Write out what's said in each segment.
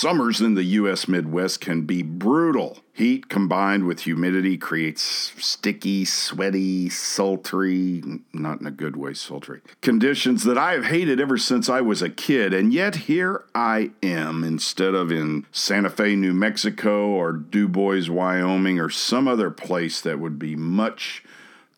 Summers in the U.S. Midwest can be brutal. Heat combined with humidity creates sticky, sweaty, sultry, not in a good way, sultry, conditions that I have hated ever since I was a kid. And yet here I am instead of in Santa Fe, New Mexico, or Dubois, Wyoming, or some other place that would be much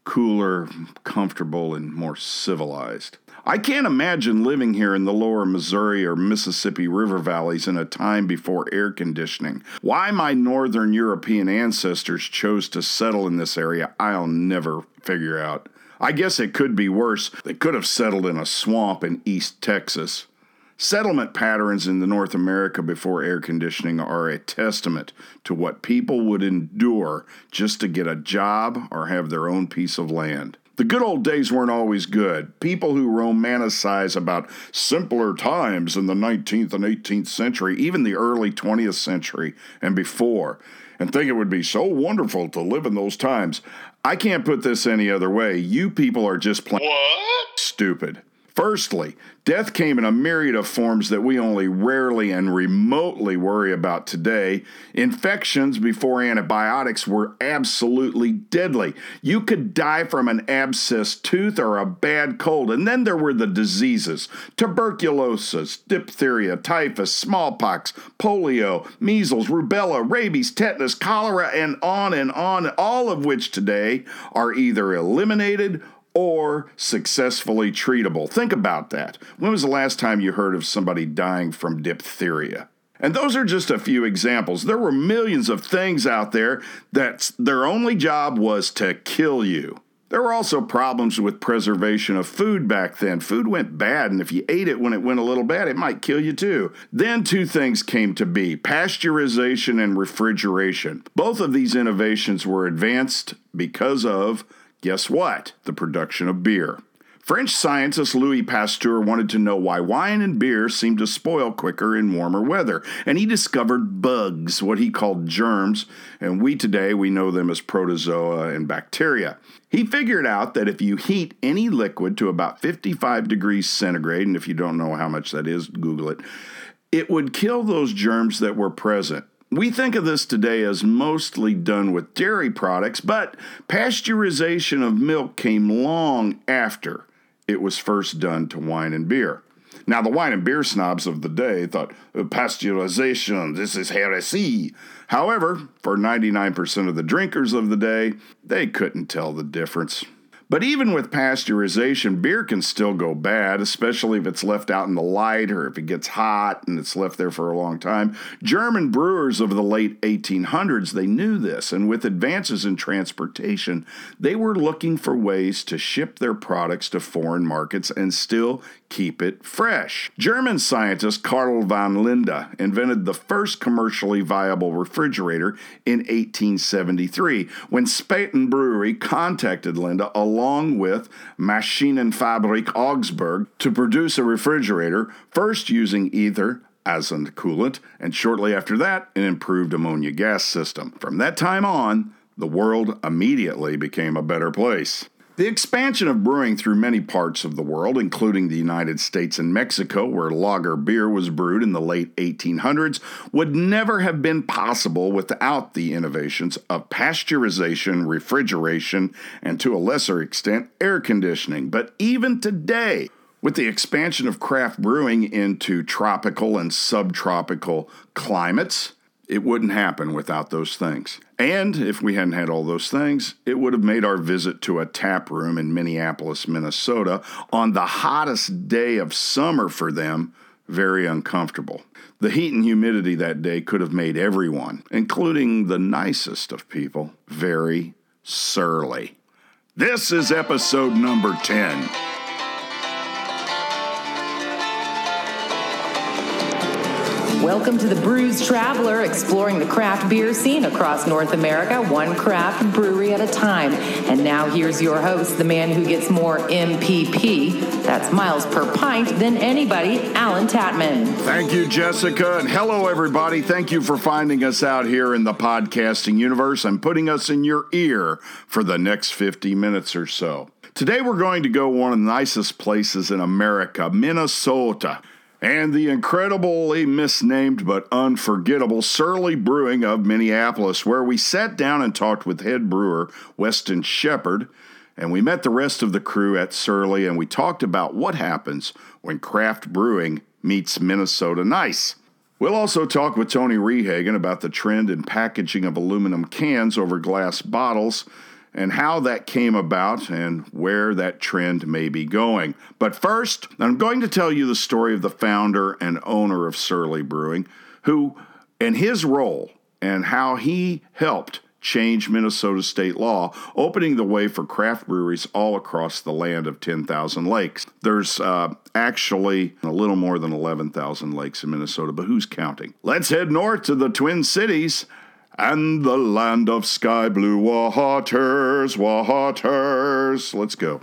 cooler, comfortable, and more civilized. I can't imagine living here in the lower Missouri or Mississippi River valleys in a time before air conditioning. Why my northern European ancestors chose to settle in this area, I'll never figure out. I guess it could be worse. They could have settled in a swamp in East Texas. Settlement patterns in the North America before air conditioning are a testament to what people would endure just to get a job or have their own piece of land. The good old days weren't always good. People who romanticize about simpler times in the 19th and 18th century, even the early 20th century and before, and think it would be so wonderful to live in those times. I can't put this any other way. You people are just plain stupid. Firstly, death came in a myriad of forms that we only rarely and remotely worry about today. Infections before antibiotics were absolutely deadly. You could die from an abscessed tooth or a bad cold. And then there were the diseases tuberculosis, diphtheria, typhus, smallpox, polio, measles, rubella, rabies, tetanus, cholera, and on and on, all of which today are either eliminated or successfully treatable. Think about that. When was the last time you heard of somebody dying from diphtheria? And those are just a few examples. There were millions of things out there that their only job was to kill you. There were also problems with preservation of food back then. Food went bad, and if you ate it when it went a little bad, it might kill you too. Then two things came to be pasteurization and refrigeration. Both of these innovations were advanced because of Guess what? The production of beer. French scientist Louis Pasteur wanted to know why wine and beer seemed to spoil quicker in warmer weather, and he discovered bugs, what he called germs, and we today we know them as protozoa and bacteria. He figured out that if you heat any liquid to about 55 degrees centigrade, and if you don't know how much that is, Google it, it would kill those germs that were present. We think of this today as mostly done with dairy products, but pasteurization of milk came long after it was first done to wine and beer. Now, the wine and beer snobs of the day thought oh, pasteurization, this is heresy. However, for 99% of the drinkers of the day, they couldn't tell the difference. But even with pasteurization, beer can still go bad, especially if it's left out in the light or if it gets hot and it's left there for a long time. German brewers of the late 1800s, they knew this, and with advances in transportation, they were looking for ways to ship their products to foreign markets and still keep it fresh. German scientist Karl von Linde invented the first commercially viable refrigerator in 1873 when Spaten Brewery contacted Linde along with Maschinenfabrik Augsburg to produce a refrigerator, first using ether as a coolant, and shortly after that, an improved ammonia gas system. From that time on, the world immediately became a better place. The expansion of brewing through many parts of the world, including the United States and Mexico, where lager beer was brewed in the late 1800s, would never have been possible without the innovations of pasteurization, refrigeration, and to a lesser extent, air conditioning. But even today, with the expansion of craft brewing into tropical and subtropical climates, it wouldn't happen without those things. And if we hadn't had all those things, it would have made our visit to a tap room in Minneapolis, Minnesota, on the hottest day of summer for them, very uncomfortable. The heat and humidity that day could have made everyone, including the nicest of people, very surly. This is episode number 10. Welcome to the Brews Traveler, exploring the craft beer scene across North America, one craft brewery at a time. And now here's your host, the man who gets more MPP, that's miles per pint, than anybody, Allen Tatman. Thank you, Jessica, and hello, everybody. Thank you for finding us out here in the podcasting universe and putting us in your ear for the next 50 minutes or so. Today, we're going to go one of the nicest places in America, Minnesota. And the incredibly misnamed but unforgettable Surly Brewing of Minneapolis, where we sat down and talked with head brewer Weston Shepard. And we met the rest of the crew at Surly and we talked about what happens when craft brewing meets Minnesota nice. We'll also talk with Tony Rehagen about the trend in packaging of aluminum cans over glass bottles and how that came about and where that trend may be going. But first, I'm going to tell you the story of the founder and owner of Surly Brewing, who, and his role, and how he helped change Minnesota state law, opening the way for craft breweries all across the land of 10,000 lakes. There's uh, actually a little more than 11,000 lakes in Minnesota, but who's counting? Let's head north to the Twin Cities and the land of sky blue waters, waters. Let's go.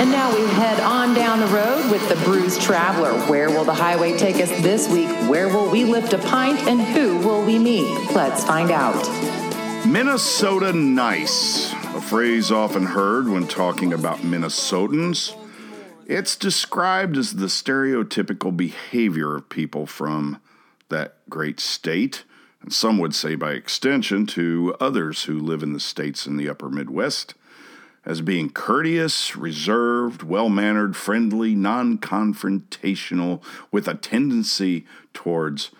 And now we head on down the road with the Brews Traveler. Where will the highway take us this week? Where will we lift a pint? And who will we meet? Let's find out. Minnesota nice, a phrase often heard when talking about Minnesotans. It's described as the stereotypical behavior of people from that great state, and some would say by extension to others who live in the states in the upper Midwest, as being courteous, reserved, well mannered, friendly, non confrontational, with a tendency towards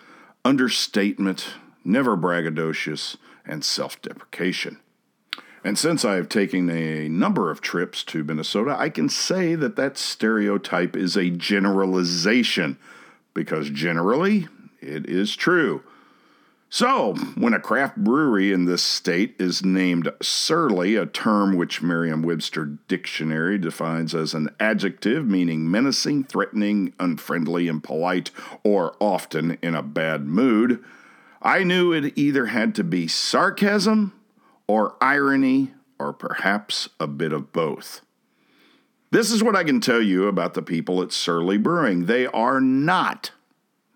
understatement, never braggadocious, and self deprecation. And since I have taken a number of trips to Minnesota, I can say that that stereotype is a generalization, because generally it is true. So, when a craft brewery in this state is named surly, a term which Merriam Webster Dictionary defines as an adjective meaning menacing, threatening, unfriendly, impolite, or often in a bad mood, I knew it either had to be sarcasm or irony, or perhaps a bit of both. This is what I can tell you about the people at Surly Brewing. They are not.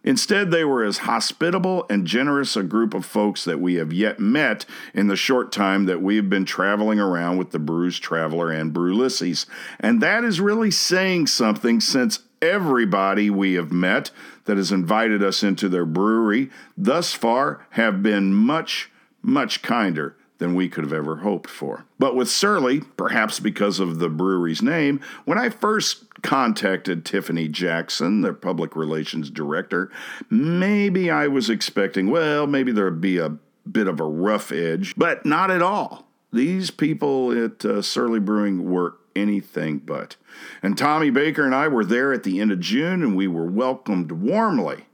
Instead, they were as hospitable and generous a group of folks that we have yet met in the short time that we have been traveling around with the Brews Traveler and Brewlysses. And that is really saying something since everybody we have met that has invited us into their brewery thus far have been much, much kinder than we could have ever hoped for. But with Surly, perhaps because of the brewery's name, when I first contacted Tiffany Jackson, their public relations director, maybe I was expecting, well, maybe there'd be a bit of a rough edge, but not at all. These people at uh, Surly Brewing were anything but. And Tommy Baker and I were there at the end of June, and we were welcomed warmly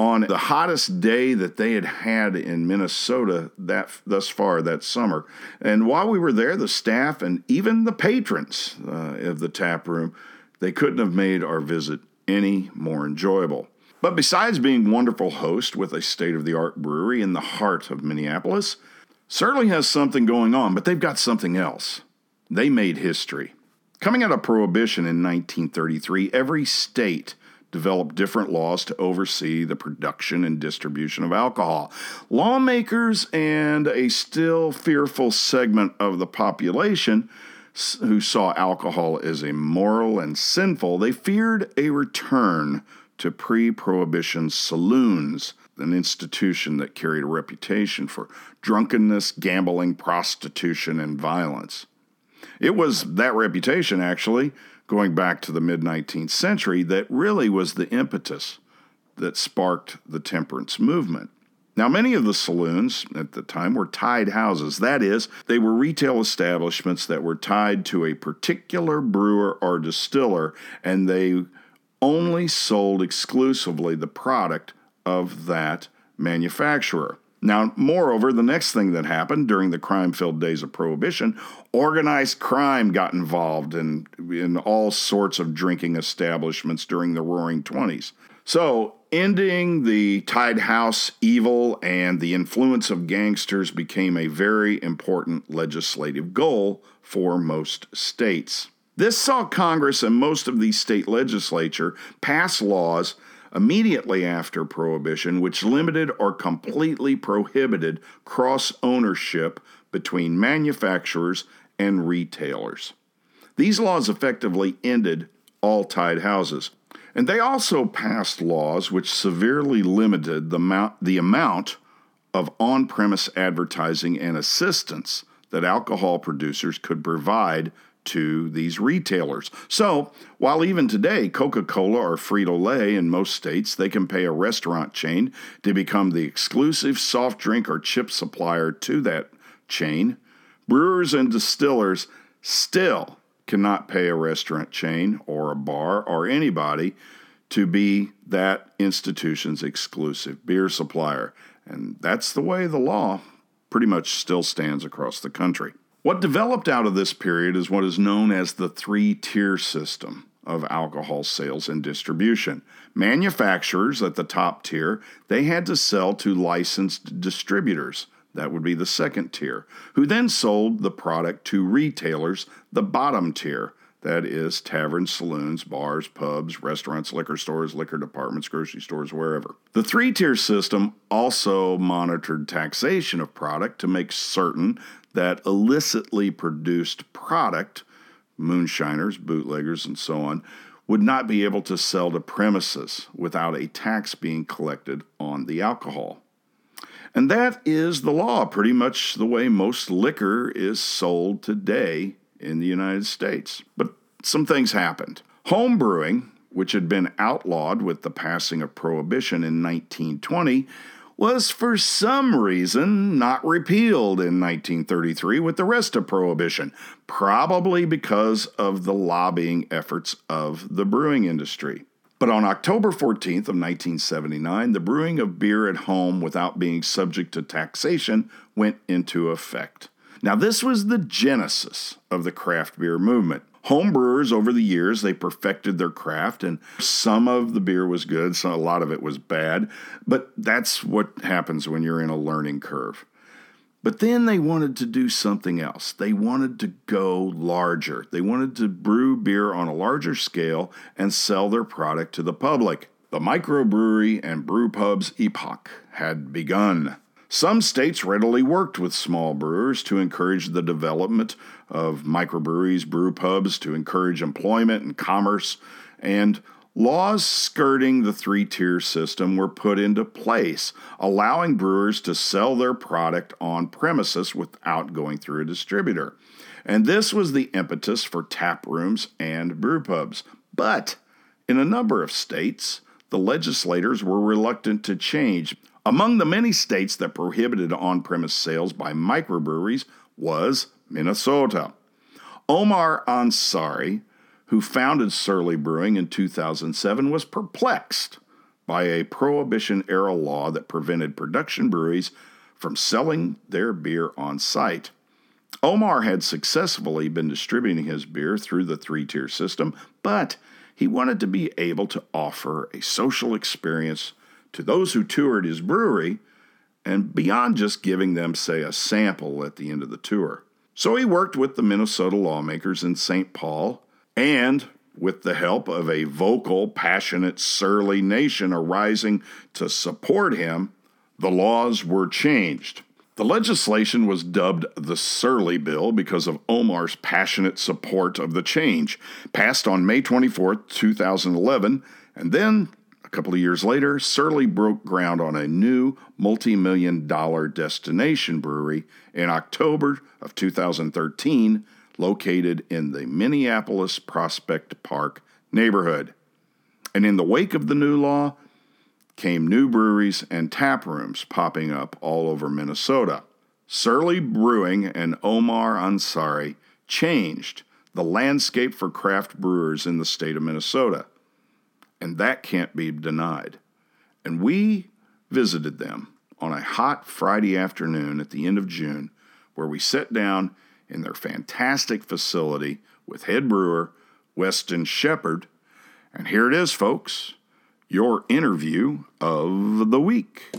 on the hottest day that they had had in Minnesota that thus far that summer. And while we were there, the staff and even the patrons uh, of the tap room, they couldn't have made our visit any more enjoyable. But besides being wonderful host with a state-of-the-art brewery in the heart of Minneapolis, Surly has something going on, but they've got something else. They made history. Coming out of Prohibition in 1933, every state developed different laws to oversee the production and distribution of alcohol. Lawmakers and a still fearful segment of the population who saw alcohol as immoral and sinful, they feared a return to pre prohibition saloons, an institution that carried a reputation for drunkenness, gambling, prostitution, and violence. It was that reputation, actually, going back to the mid 19th century that really was the impetus that sparked the temperance movement. Now, many of the saloons at the time were tied houses. That is, they were retail establishments that were tied to a particular brewer or distiller, and they only sold exclusively the product of that manufacturer. Now, moreover, the next thing that happened during the crime filled days of Prohibition, organized crime got involved in, in all sorts of drinking establishments during the roaring 20s. So, ending the tied house evil and the influence of gangsters became a very important legislative goal for most states. This saw Congress and most of the state legislature pass laws immediately after Prohibition, which limited or completely prohibited cross ownership between manufacturers and retailers. These laws effectively ended all tied houses. And they also passed laws which severely limited the amount, the amount of on premise advertising and assistance that alcohol producers could provide to these retailers. So, while even today Coca-Cola or Frito-Lay in most states they can pay a restaurant chain to become the exclusive soft drink or chip supplier to that chain, brewers and distillers still cannot pay a restaurant chain or a bar or anybody to be that institution's exclusive beer supplier. And that's the way the law pretty much still stands across the country. What developed out of this period is what is known as the three tier system of alcohol sales and distribution. Manufacturers at the top tier, they had to sell to licensed distributors. That would be the second tier, who then sold the product to retailers, the bottom tier. That is taverns, saloons, bars, pubs, restaurants, liquor stores, liquor departments, grocery stores, wherever. The three tier system also monitored taxation of product to make certain that illicitly produced product, moonshiners, bootleggers, and so on, would not be able to sell to premises without a tax being collected on the alcohol. And that is the law, pretty much the way most liquor is sold today in the United States. But some things happened. Home brewing, which had been outlawed with the passing of Prohibition in 1920, was for some reason not repealed in 1933 with the rest of Prohibition, probably because of the lobbying efforts of the brewing industry. But on October 14th of 1979, the brewing of beer at home without being subject to taxation went into effect. Now, this was the genesis of the craft beer movement. Home brewers over the years, they perfected their craft, and some of the beer was good, so a lot of it was bad. But that's what happens when you're in a learning curve. But then they wanted to do something else. They wanted to go larger. They wanted to brew beer on a larger scale and sell their product to the public. The microbrewery and brew pubs epoch had begun. Some states readily worked with small brewers to encourage the development of microbreweries, brew pubs, to encourage employment and commerce, and laws skirting the three tier system were put into place, allowing brewers to sell their product on premises without going through a distributor. And this was the impetus for tap rooms and brew pubs. But in a number of states, the legislators were reluctant to change among the many states that prohibited on premise sales by microbreweries was Minnesota. Omar Ansari, who founded Surly Brewing in 2007, was perplexed by a prohibition era law that prevented production breweries from selling their beer on site. Omar had successfully been distributing his beer through the three tier system, but he wanted to be able to offer a social experience to those who toured his brewery and beyond just giving them, say, a sample at the end of the tour. So he worked with the Minnesota lawmakers in St. Paul and with the help of a vocal, passionate, surly nation arising to support him, the laws were changed. The legislation was dubbed the Surly Bill because of Omar's passionate support of the change, passed on May 24, 2011, and then a couple of years later, Surly broke ground on a new multi million dollar destination brewery in October of 2013, located in the Minneapolis Prospect Park neighborhood. And in the wake of the new law came new breweries and tap rooms popping up all over Minnesota. Surly Brewing and Omar Ansari changed the landscape for craft brewers in the state of Minnesota and that can't be denied. And we visited them on a hot Friday afternoon at the end of June, where we sat down in their fantastic facility with head brewer Weston Shepard. And here it is, folks your interview of the week.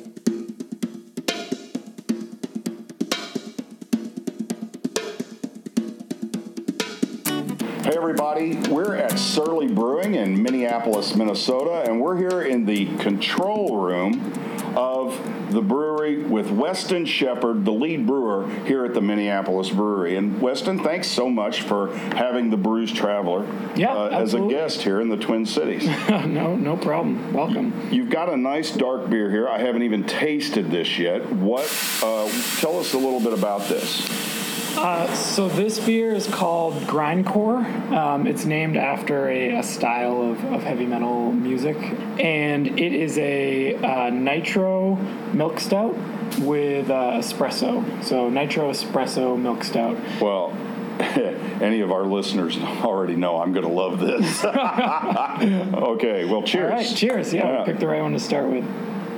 Everybody, we're at Surly Brewing in Minneapolis, Minnesota, and we're here in the control room of the brewery with Weston Shepherd, the lead brewer here at the Minneapolis Brewery. And Weston, thanks so much for having the Brews Traveler Yeah, uh, as a guest here in the Twin Cities. no, no problem. Welcome. You've got a nice dark beer here. I haven't even tasted this yet. What? Uh, tell us a little bit about this. So this beer is called Grindcore. Um, it's named after a, a style of, of heavy metal music, and it is a uh, nitro milk stout with uh, espresso. So nitro espresso milk stout. Well, any of our listeners already know I'm going to love this. okay, well, cheers. All right, cheers. Yeah, Yeah. we picked the right one to start with.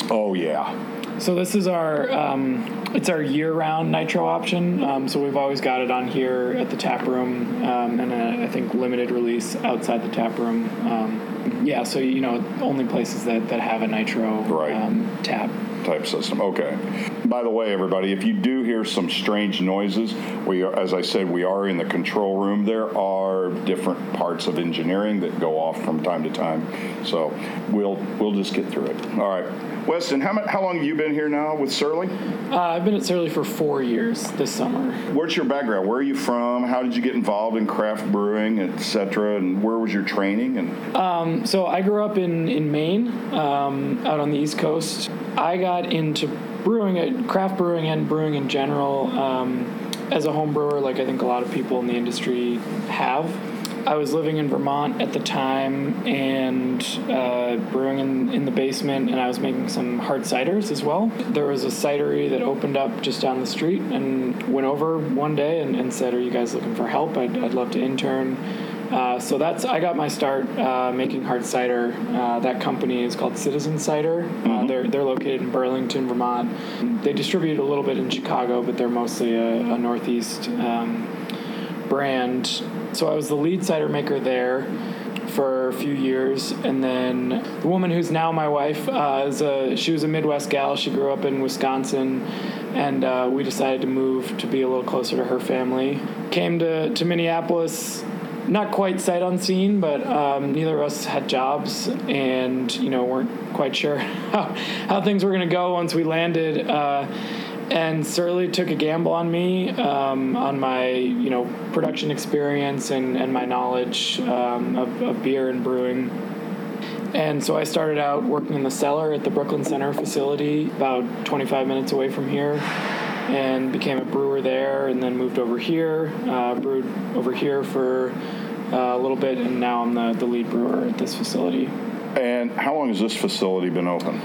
Oh, yeah. So this is our um, it's our year-round nitro option. Um, so we've always got it on here at the tap room, um, and a, I think limited release outside the tap room. Um, yeah, so you know only places that, that have a nitro Right. um, tap. Type system. Okay. By the way, everybody, if you do hear some strange noises, we are, as I said, we are in the control room. There are different parts of engineering that go off from time to time, so we'll we'll just get through it. All right, Weston, how how long have you been here now with Surly? Uh, I've been at Surly for four years this summer. What's your background? Where are you from? How did you get involved in craft brewing, etc.? And where was your training? And So I grew up in in Maine, um, out on the East Coast. I got into brewing, uh, craft brewing, and brewing in general um, as a home brewer, like I think a lot of people in the industry have. I was living in Vermont at the time and uh, brewing in, in the basement, and I was making some hard ciders as well. There was a cidery that opened up just down the street, and went over one day and, and said, "Are you guys looking for help? I'd, I'd love to intern." Uh, so that's I got my start uh, making hard cider. Uh, that company is called Citizen Cider. Uh, they're they're located in Burlington, Vermont. They distribute a little bit in Chicago, but they're mostly a, a Northeast um, brand. So I was the lead cider maker there for a few years, and then the woman who's now my wife uh, is a she was a Midwest gal. She grew up in Wisconsin, and uh, we decided to move to be a little closer to her family. Came to to Minneapolis. Not quite sight unseen, but um, neither of us had jobs, and you know weren't quite sure how, how things were going to go once we landed. Uh, and Surly took a gamble on me, um, on my you know production experience and, and my knowledge um, of, of beer and brewing. And so I started out working in the cellar at the Brooklyn Center facility, about 25 minutes away from here, and became a brewer there. And then moved over here, uh, brewed over here for uh, a little bit, and now I'm the, the lead brewer at this facility. and how long has this facility been open?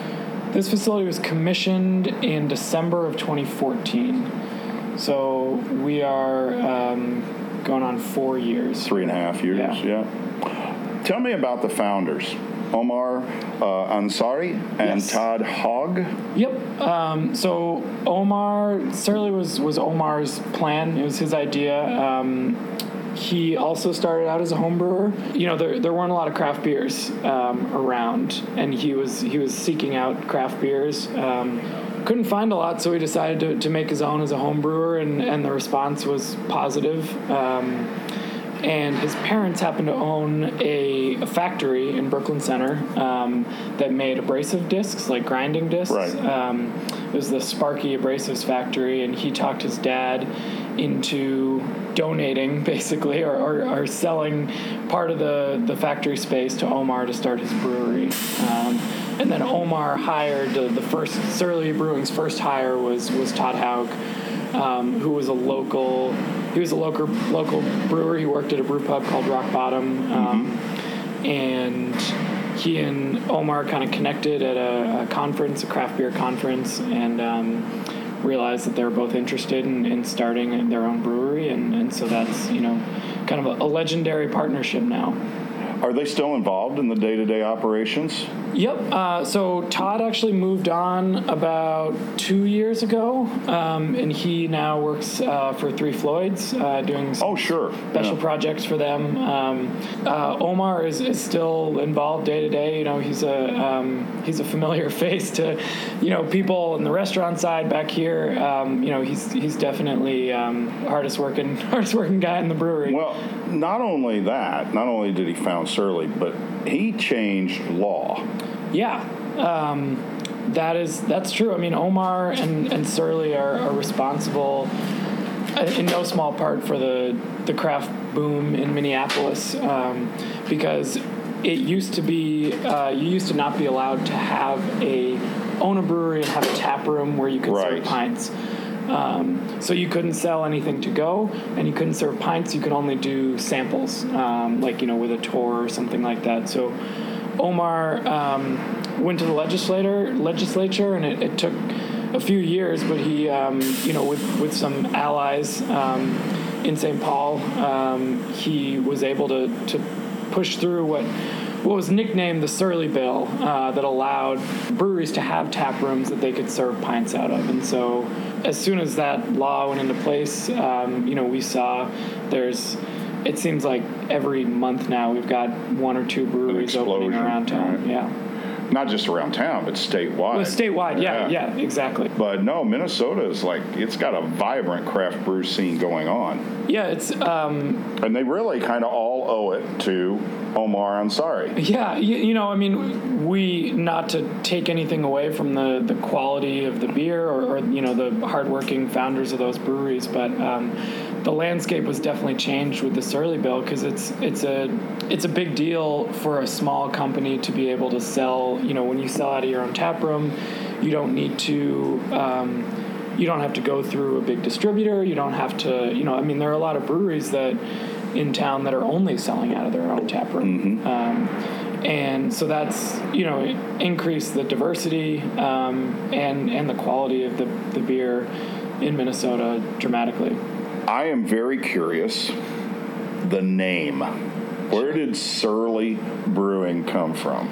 This facility was commissioned in December of 2014. So we are um, going on four years. Three and a half years. Yeah. Yeah. Tell me about the founders, Omar uh, Ansari and Yes. Todd Haug. Yep. Um, so Omar certainly was was Omar's plan. It was his idea. Um, he also started out as a home brewer. You know, there, there weren't a lot of craft beers um, around, and he was he was seeking out craft beers. Um, couldn't find a lot, so he decided to, to make his own as a home brewer, and, and the response was positive. And his parents happened to own a, a factory in Brooklyn Center um, that made abrasive discs, like grinding discs. Right. Um, it was the Sparky Abrasives factory, and he talked his dad into donating, basically, or, or, or selling part of the, the factory space to Omar to start his brewery. Um, and then Omar hired uh, the first Surly Brewing's first hire was was Todd Haug, um, who was a local. He was a local local brewer. He worked at a brew pub called Rock Bottom, um, and he and Omar kind of connected at a, a conference, a craft beer conference, and um, realized that they were both interested in, in starting their own brewery, and, and so that's you know kind of a, a legendary partnership now. Are they still involved in the day to day operations? Yep. Uh, so Todd actually moved on about two years ago, um, and he now works uh, for Three Floyds, uh, doing some Oh, sure. special Yeah. projects for them. Um, uh, Omar is, is still involved day to day. You know, he's a um, he's a familiar face to, you know, people in the restaurant side back here. Um, you know, he's he's definitely um, hardest working hardest working guy in the brewery. Well, not only that, not only did he found Surly, but he changed law. Yeah. Um, that is that's true. I mean, Omar and and Surly are, are responsible uh, in no small part for the the craft boom in Minneapolis um, because it used to be uh, you used to not be allowed to have a own a brewery and have a tap room where you could Right. serve pints. Um, so you couldn't sell anything to go, and you couldn't serve pints. You could only do samples, um, like you know, with a tour or something like that. So Omar um, went to the legislator legislature, and it, it took a few years, but he, um, you know, with with some allies um, in St. Paul, um, he was able to to push through what what was nicknamed the Surly Bill uh, that allowed breweries to have tap rooms that they could serve pints out of. And so, as soon as that law went into place, um, you know, we saw there's. It seems like every month now we've got one or two breweries opening around town. right. Yeah, Not just around town, but statewide. well, statewide. Yeah, yeah, exactly. But no, Minnesota is like it's got a vibrant craft brew scene going on, Yeah, it's um, and they really kind of all owe it to Omar Ansari. Yeah, you, you know, I mean, we not to take anything away from the, the quality of the beer or, or you know the hardworking founders of those breweries, but um, the landscape was definitely changed with the Surly Bill because it's it's a it's a big deal for a small company to be able to sell. You know, when you sell out of your own tap room, you don't need to. Um, you don't have to go through a big distributor. You don't have to, you know, I mean, there are a lot of breweries that in town that are only selling out of their own tap room. Um, and so that's, you know, increase the diversity um, and, and the quality of the, the beer in Minnesota dramatically. I am very curious. The name. Where did Surly Brewing come from?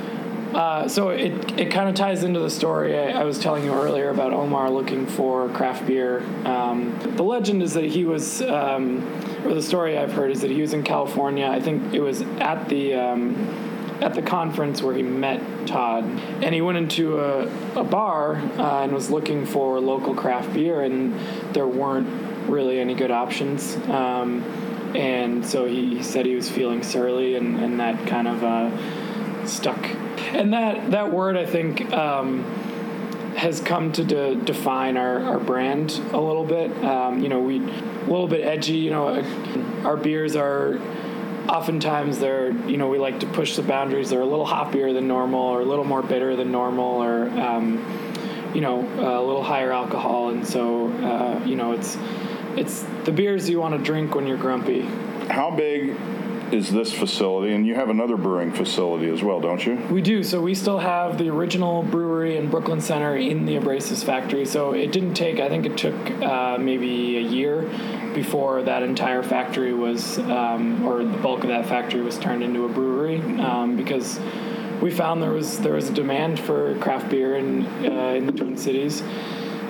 Uh, so it, it kind of ties into the story I, I was telling you earlier about Omar looking for craft beer. Um, the legend is that he was, um, or the story I've heard is that he was in California. I think it was at the um, at the conference where he met Todd, and he went into a, a bar uh, and was looking for local craft beer, and there weren't really any good options. Um, and so he, said he was feeling surly, and, and that kind of uh, stuck. And that that word, I think, um, has come to de- define our, our brand a little bit. Um, you know, we a little bit edgy. You know, uh, our beers are oftentimes they're you know we like to push the boundaries. They're a little hoppier than normal, or a little more bitter than normal, or um, you know a little higher alcohol. And so uh, you know it's it's the beers you want to drink when you're grumpy. How big is this facility? And you have another brewing facility as well, don't you? We do. So we still have the original brewery in Brooklyn Center in the Abrasives factory. So it didn't take, I think it took uh, maybe a year before that entire factory was, um, or the bulk of that factory was turned into a brewery um, because we found there was there was a demand for craft beer in uh, in the Twin Cities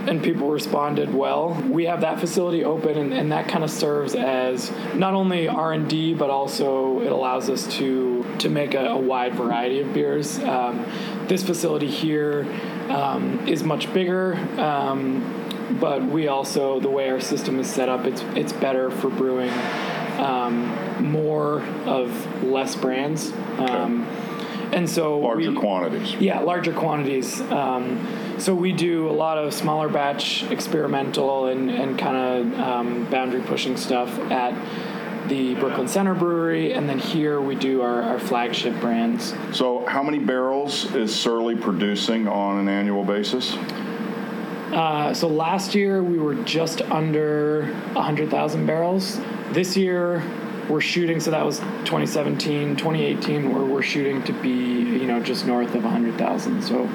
and people responded well. We have that facility open, and, and that kind of serves as not only R and D, but also it allows us to to make a, a wide variety of beers. Um, this facility here um, is much bigger. Um, but we also, the way our system is set up, it's it's better for brewing um, more of less brands, um, and so Larger we, quantities. yeah, larger quantities. Um, so we do a lot of smaller batch experimental and, and kind of um, boundary pushing stuff at the Brooklyn Center Brewery, and then here we do our, our flagship brands. So, how many barrels is Surly producing on an annual basis? Uh, so last year we were just under 100,000 barrels. This year we're shooting, so that was 2017, 2018, where we're shooting to be, you know, just north of 100,000. So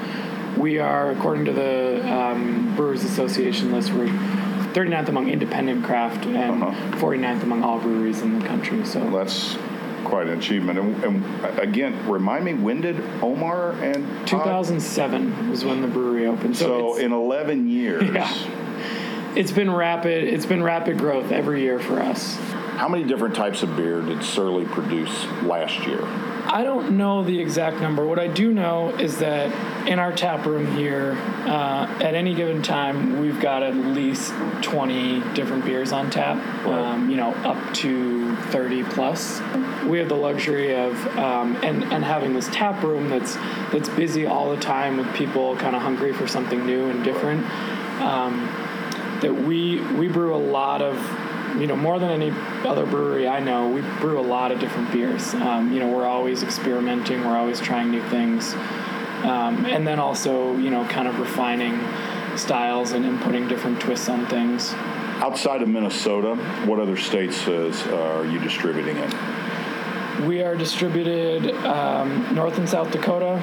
we are, according to the um, Brewers Association list, we're 39th among independent craft and Uh-huh. 49th among all breweries in the country. So That's quite an achievement. And, and again, remind me, when did Omar and Todd- 2007 was when the brewery opened. So, So, in 11 years, Yeah. it's been rapid. It's been rapid growth every year for us. how many different types of beer did Surly produce last year? I don't know the exact number. What I do know is that in our tap room here, uh, at any given time, we've got at least 20 different beers on tap. Um, you know, up to 30 plus. We have the luxury of um, and and having this tap room that's that's busy all the time with people kind of hungry for something new and different. Um, that we we brew a lot of you know more than any other brewery I know. We brew a lot of different beers. Um, you know we're always experimenting. We're always trying new things, um, and then also you know kind of refining styles and, and putting different twists on things. Outside of Minnesota, what other states is, uh, are you distributing in? We are distributed um, North and South Dakota,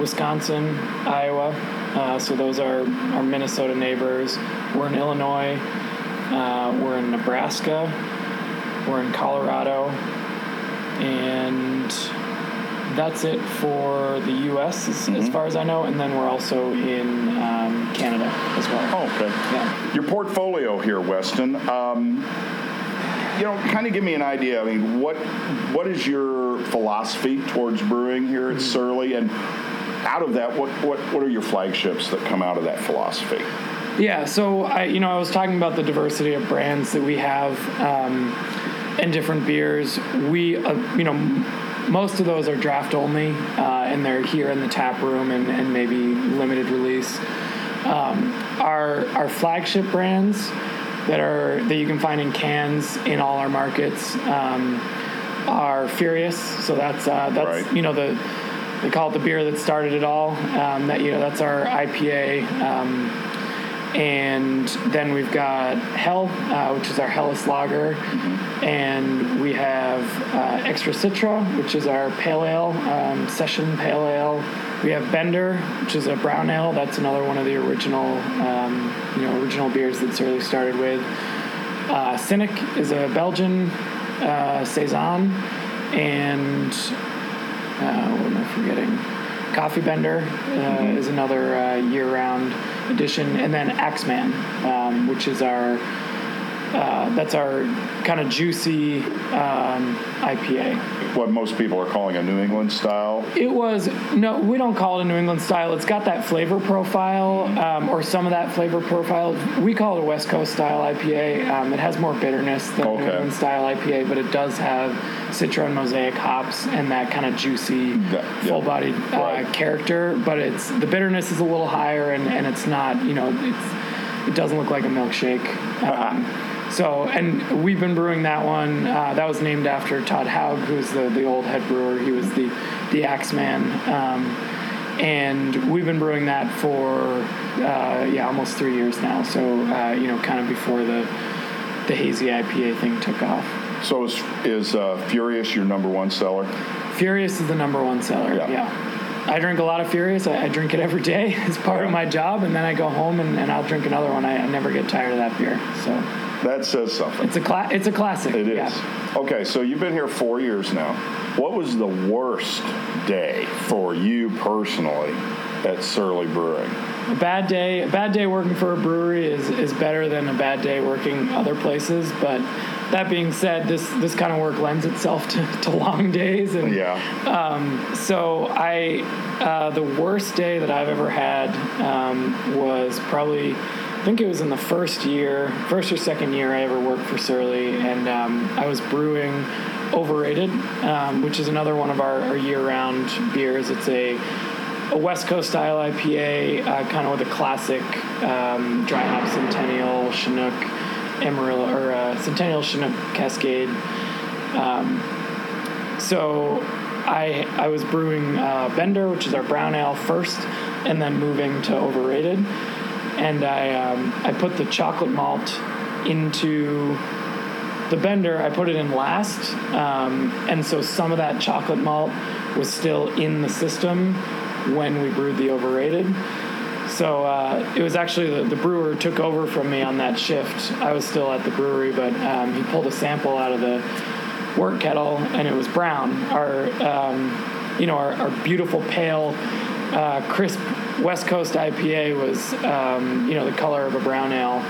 Wisconsin, Iowa. Uh, so those are our Minnesota neighbors. We're in Illinois. Uh, we're in Nebraska. We're in Colorado. And that's it for the U.S. As, as far as I know. And then we're also in um, Canada as well. Oh, okay. Yeah. Your portfolio here, Weston. Um, you know, kind of give me an idea. I mean, what what is your philosophy towards brewing here at Surly, and out of that, what what what are your flagships that come out of that philosophy? Yeah, so I, you know, I was talking about the diversity of brands that we have um, and different beers. We, uh, you know, most of those are draft only, uh, and they're here in the tap room and, and maybe limited release. Um, our our flagship brands that are that you can find in cans in all our markets um, are Furious. So that's uh, that's Right. you know the they call it the beer that started it all. Um, that you know that's our IPA. And then we've got Hell, uh, which is our Helles Lager, and we have uh, Extra Citra, which is our Pale Ale, um, Session Pale Ale. We have Bender, which is a brown ale. That's another one of the original, um, you know, original beers that Surly started with. Uh, Cynic is a Belgian uh, saison, and uh, what am I forgetting? Coffee Bender uh, is another uh, year-round edition, and then Axeman, um, which is our uh, that's our kind of juicy um, IPA. What most people are calling a New England style. It was no, we don't call it a New England style. It's got that flavor profile, um, or some of that flavor profile. We call it a West Coast style IPA. Um, it has more bitterness than Okay. New England style IPA, but it does have Citra and Mosaic hops and that kind of juicy, Yeah, yeah. full-bodied uh, Right. character. But it's the bitterness is a little higher, and, and it's not, you know, it's it doesn't look like a milkshake. Um, so, and we've been brewing that one. Uh, that was named after Todd Haug, who's the, the old head brewer. He was the the Axeman, um, and we've been brewing that for uh, yeah almost three years now. So, uh, you know, kind of before the the hazy IPA thing took off. So is is uh, Furious your number one seller? Furious is the number one seller. Yeah. Yeah. I drink a lot of Furious. I, I drink it every day as part of my job, and then I go home and, and I'll drink another one. I, I never get tired of that beer. So That says something. it's a cla- it's a classic. It is. Yeah. Okay, so you've been here four years now. What was the worst day for you personally at Surly Brewing? A bad day, a bad day working for a brewery is, is better than a bad day working other places. But that being said, this this kind of work lends itself to, to long days, and Yeah. so I uh, the worst day that I've ever had um, was probably I think it was in the first year, first or second year I ever worked for Surly, and um, I was brewing Overrated, um, which is another one of our, our year-round beers. It's a a West Coast style IPA, uh, kind of with a classic um, dry hop Centennial Chinook Amarillo or uh, Centennial Chinook Cascade. Um, so I I was brewing uh, Bender, which is our brown ale first, and then moving to Overrated, and I um, I put the chocolate malt into the bender. I put it in last um, and so some of that chocolate malt was still in the system when we brewed the overrated. So uh, it was actually the, the brewer took over from me on that shift. I was still at the brewery but um, he pulled a sample out of the wort kettle and it was brown. Our um, you know our, our beautiful pale uh, crisp west coast ipa was um, you know the color of a brown ale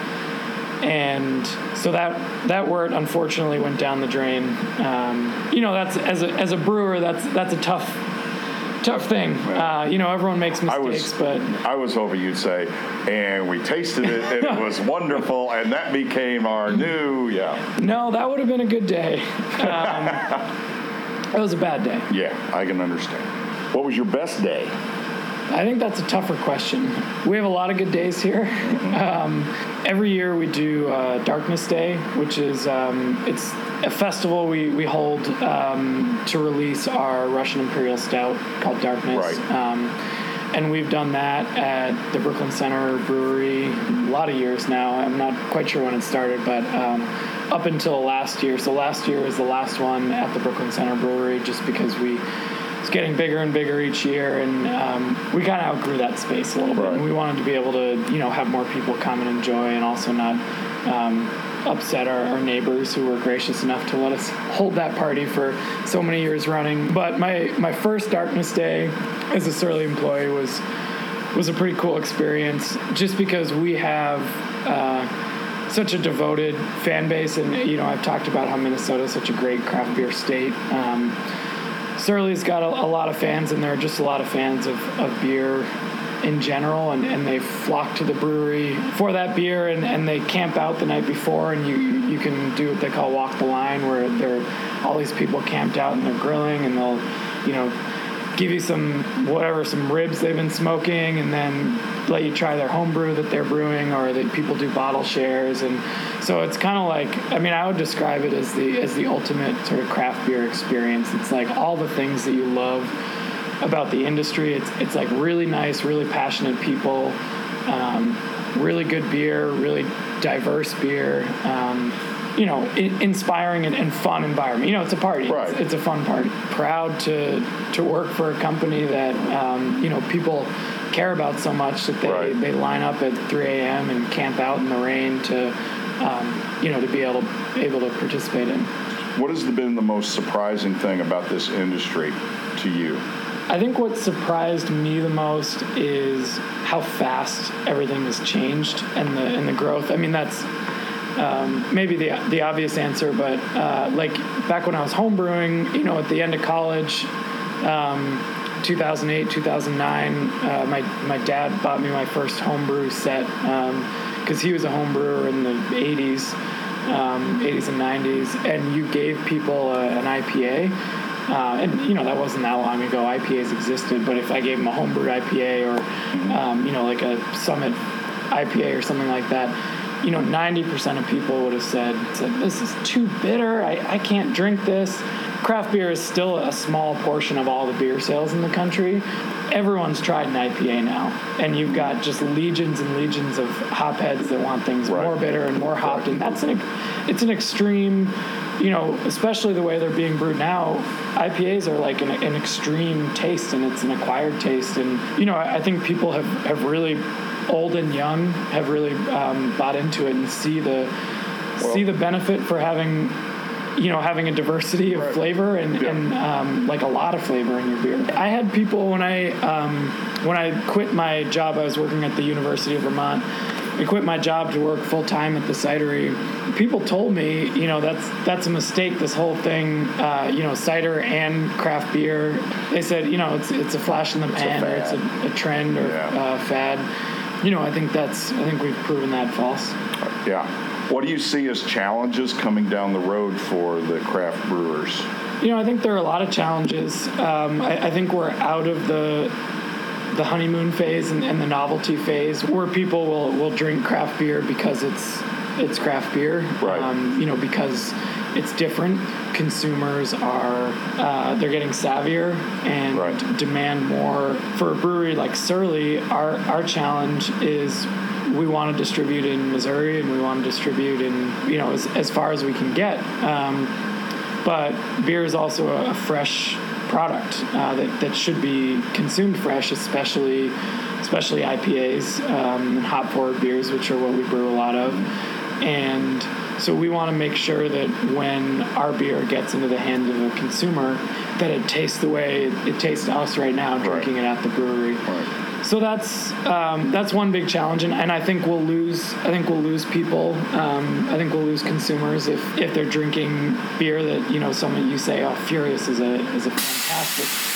and so that that wort unfortunately went down the drain. Um, you know, that's as a as a brewer, that's that's a tough tough thing. Uh, you know, everyone makes I mistakes, was, but I was hoping you'd say, and we tasted it, and it was wonderful, and that became our new, yeah, no, that would have been a good day. Um, it was a bad day. yeah, I can understand. What was your best day? I think that's a tougher question. We have a lot of good days here. Um, every year we do uh, Darkness Day, which is um, it's a festival we we hold um, to release our Russian Imperial Stout called Darkness. Right. Um, and we've done that at the Brooklyn Center Brewery a lot of years now. I'm not quite sure when it started, but um, up until last year. So last year was the last one at the Brooklyn Center Brewery, just because we it's getting bigger and bigger each year, and um, we kind of outgrew that space a little bit. Right. And we wanted to be able to, you know, have more people come and enjoy, and also not um, upset our, our neighbors who were gracious enough to let us hold that party for so many years running. But my my first Darkness Day as a Surly employee was was a pretty cool experience, just because we have. Uh, such a devoted fan base, and you know I've talked about how Minnesota is such a great craft beer state. Um, Surly's got a, a lot of fans, and there are just a lot of fans of, of beer in general, and, and they flock to the brewery for that beer, and, and they camp out the night before, and you you can do what they call walk the line, where there all these people camped out and they're grilling, and they'll you know give you some whatever some ribs they've been smoking and then let you try their homebrew that they're brewing or that people do bottle shares. And so it's kind of like i mean i would describe it as the as the ultimate sort of craft beer experience. It's like all the things that you love about the industry. It's it's like really nice really passionate people um, really good beer really diverse beer um, you know, inspiring and, and, fun environment. You know, it's a party. Right. It's, it's, a fun party. Proud to to work for a company that um, you know people care about so much that they, right. they line up at 3 a.m. and camp out in the rain to um, you know to be able able to participate in. What has been the most surprising thing about this industry to you? I think what surprised me the most is how fast everything has changed and the and the growth. I mean, that's um, maybe the the obvious answer, but uh, like back when I was homebrewing, you know, at the end of college, um, 2008, 2009, uh, my my dad bought me my first homebrew set because um, he was a homebrewer in the 80s, 80s and 90s, and you gave people a, an IPA. Uh, and you know that wasn't that long ago. IPAs existed, but if I gave them a homebrew IPA or um, you know like a Summit IPA or something like that, you know, 90% of people would have said, said this is too bitter. I, I can't drink this. Craft beer is still a small portion of all the beer sales in the country. Everyone's tried an IPA now, and you've got just legions and legions of hopheads that want things right. more bitter and more hopped, and that's an it's an extreme, you know, especially the way they're being brewed now. IPAs are like an, an extreme taste, and it's an acquired taste, and you know, I, I think people have have really old and young have really um, bought into it and see the well, see the benefit for having you know having a diversity of right. flavor and, yeah. and um, like a lot of flavor in your beer. I had people when I um, when I quit my job. I was working at the University of Vermont. I quit my job to work full time at the cidery. People told me, you know, that's that's a mistake. This whole thing, uh, you know, cider and craft beer. They said, you know, it's it's a flash in the it's pan a or it's a, a trend or yeah. uh, fad you know, I think that's I think we've proven that false. Yeah. What do you see as challenges coming down the road for the craft brewers? You know, I think there are a lot of challenges. Um, I, I, think we're out of the the honeymoon phase and, and, the novelty phase, where people will, will drink craft beer because it's it's craft beer. Right. Um, you know, because it's different. Consumers are uh, they're getting savvier and right. demand more. For a brewery like Surly, our our challenge is we want to distribute in Missouri and we want to distribute in you know as, as far as we can get. Um, but beer is also a, a fresh product uh, that that should be consumed fresh, especially especially IPAs um, and hop forward beers, which are what we brew a lot of, and so we want to make sure that when our beer gets into the hands of a consumer, that it tastes the way it tastes to us right now, drinking right. it at the brewery. Right. So that's um, that's one big challenge, and, and I think we'll lose. I think we'll lose people. Um, I think we'll lose consumers if, if they're drinking beer that you know someone you say, "Oh, Furious is a is a fantastic."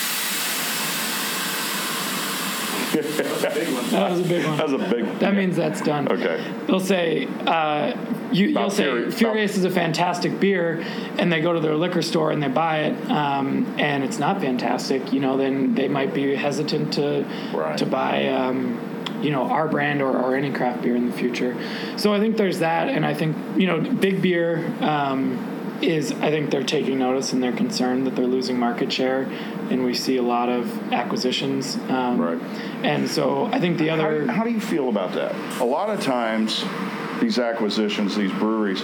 That was a big one. That's a big. That means that's done. Okay. They'll say, uh, you, you'll About say, Fury- Furious is a fantastic beer, and they go to their liquor store and they buy it, um, and it's not fantastic. You know, then they might be hesitant to Right. to buy. Um, you know our brand or, or any craft beer in the future so i think there's that and i think you know big beer um, is i think they're taking notice and they're concerned that they're losing market share and we see a lot of acquisitions um, Right. and so i think the other how do you feel about that? A lot of times, these acquisitions, these breweries,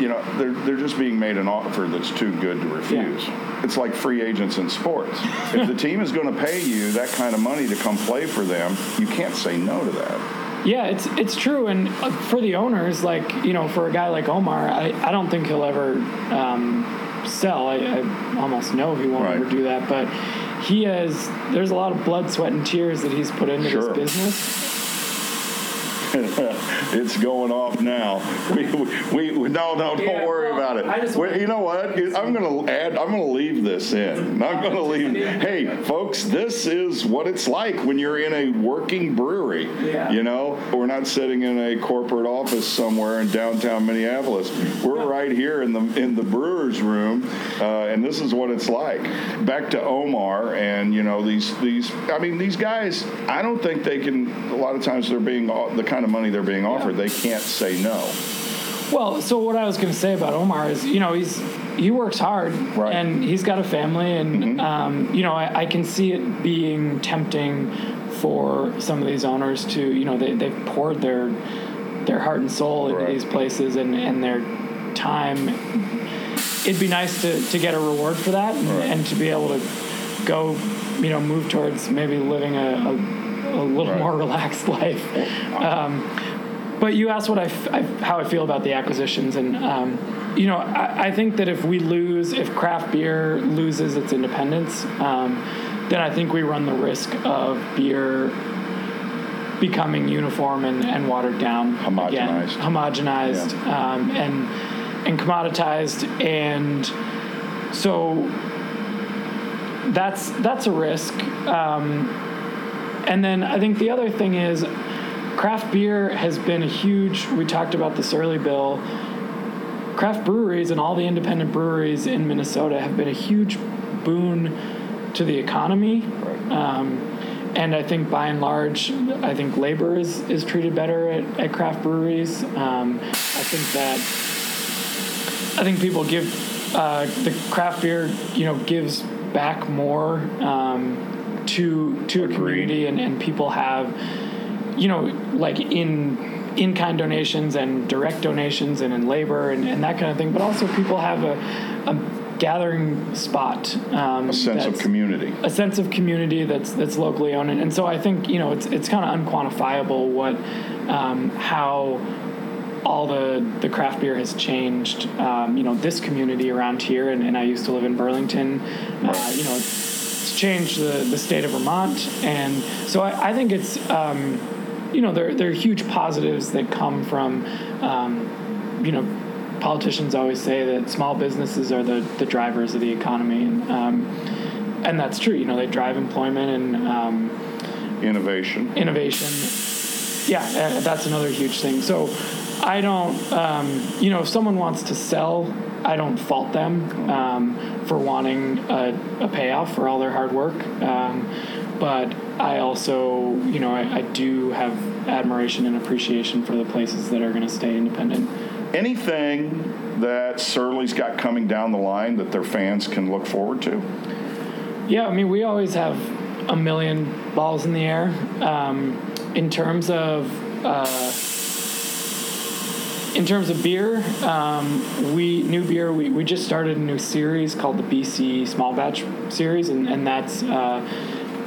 you know, they're, they're just being made an offer that's too good to refuse. It's like free agents in sports. if the team is going to pay you that kind of money to come play for them, you can't say no to that. Yeah, it's it's true, and uh, for the owners, like you know, for a guy like Omar, I, I don't think he'll ever um, sell. I, I almost know he won't Right. ever do that, but he has. There's a lot of blood, sweat, and tears that he's put into Sure. this business. it's going off now. We, we, we no, no, don't Yeah, worry well, about it. I just Wait, wanna- you know what? I'm going to add. I'm going to leave this in. I'm going to leave. Hey, folks, this is what it's like when you're in a working brewery. Yeah. You know, we're not sitting in a corporate office somewhere in downtown Minneapolis. We're right here in the in the brewer's room, uh, and this is what it's like. Back to Omar, and you know these these. I mean, these guys. I don't think they can. A lot of times they're being the kind of money they're being offered. They can't say no. Well, so what I was going to say about Omar is, you know, he's he works hard, Right. and he's got a family, and um, you know, I, I can see it being tempting for some of these owners to, you know, they they've poured their their heart and soul into Right. these places and and their time. It'd be nice to to get a reward for that, and, Right. and to be able to go, you know, move towards maybe living a, a, a little Right. more relaxed life. Um, but you asked what I, f- I- how I feel about the acquisitions, and um, you know, I, I think that if we lose, if craft beer loses its independence, um, then I think we run the risk of beer becoming uniform and, and watered down, again. Homogenized. homogenized, um, and and commoditized, and so that's that's a risk. Um, and then I think the other thing is craft beer has been a huge we talked about this early bill. Craft breweries and all the independent breweries in minnesota have been a huge boon to the economy. Um, and i think by and large i think labor is, is treated better at, at craft breweries. Um, i think that i think people give uh, the craft beer you know gives back more. Um, to to a community and, and people have you know, like in in kind donations and direct donations and in labor and, and that kind of thing. But also, people have a, a gathering spot, um, A sense of community. a sense of community that's that's locally owned, and, and so I think you know it's it's kind of unquantifiable what um, how all the the craft beer has changed. Um, you know, this community around here, and, and I used to live in Burlington. Uh, you know, it's changed the the state of Vermont, and so I, I think it's. Um, you know, there, there are huge positives that come from, um, you know, politicians always say that small businesses are the, the drivers of the economy. And, um, and that's true. You know, they drive employment and um, Innovation. innovation. Yeah, uh, that's another huge thing. So I don't, um, you know, if someone wants to sell, I don't fault them um, for wanting a, a payoff for all their hard work. Um, but I also, you know, I, I do have admiration and appreciation for the places that are going to stay independent. Anything that Surly's got coming down the line that their fans can look forward to? Yeah, I mean, we always have a million balls in the air. Um, in terms of uh, in terms of beer, um, we new beer. We, we just started a new series called the BC Small Batch Series, and and that's uh,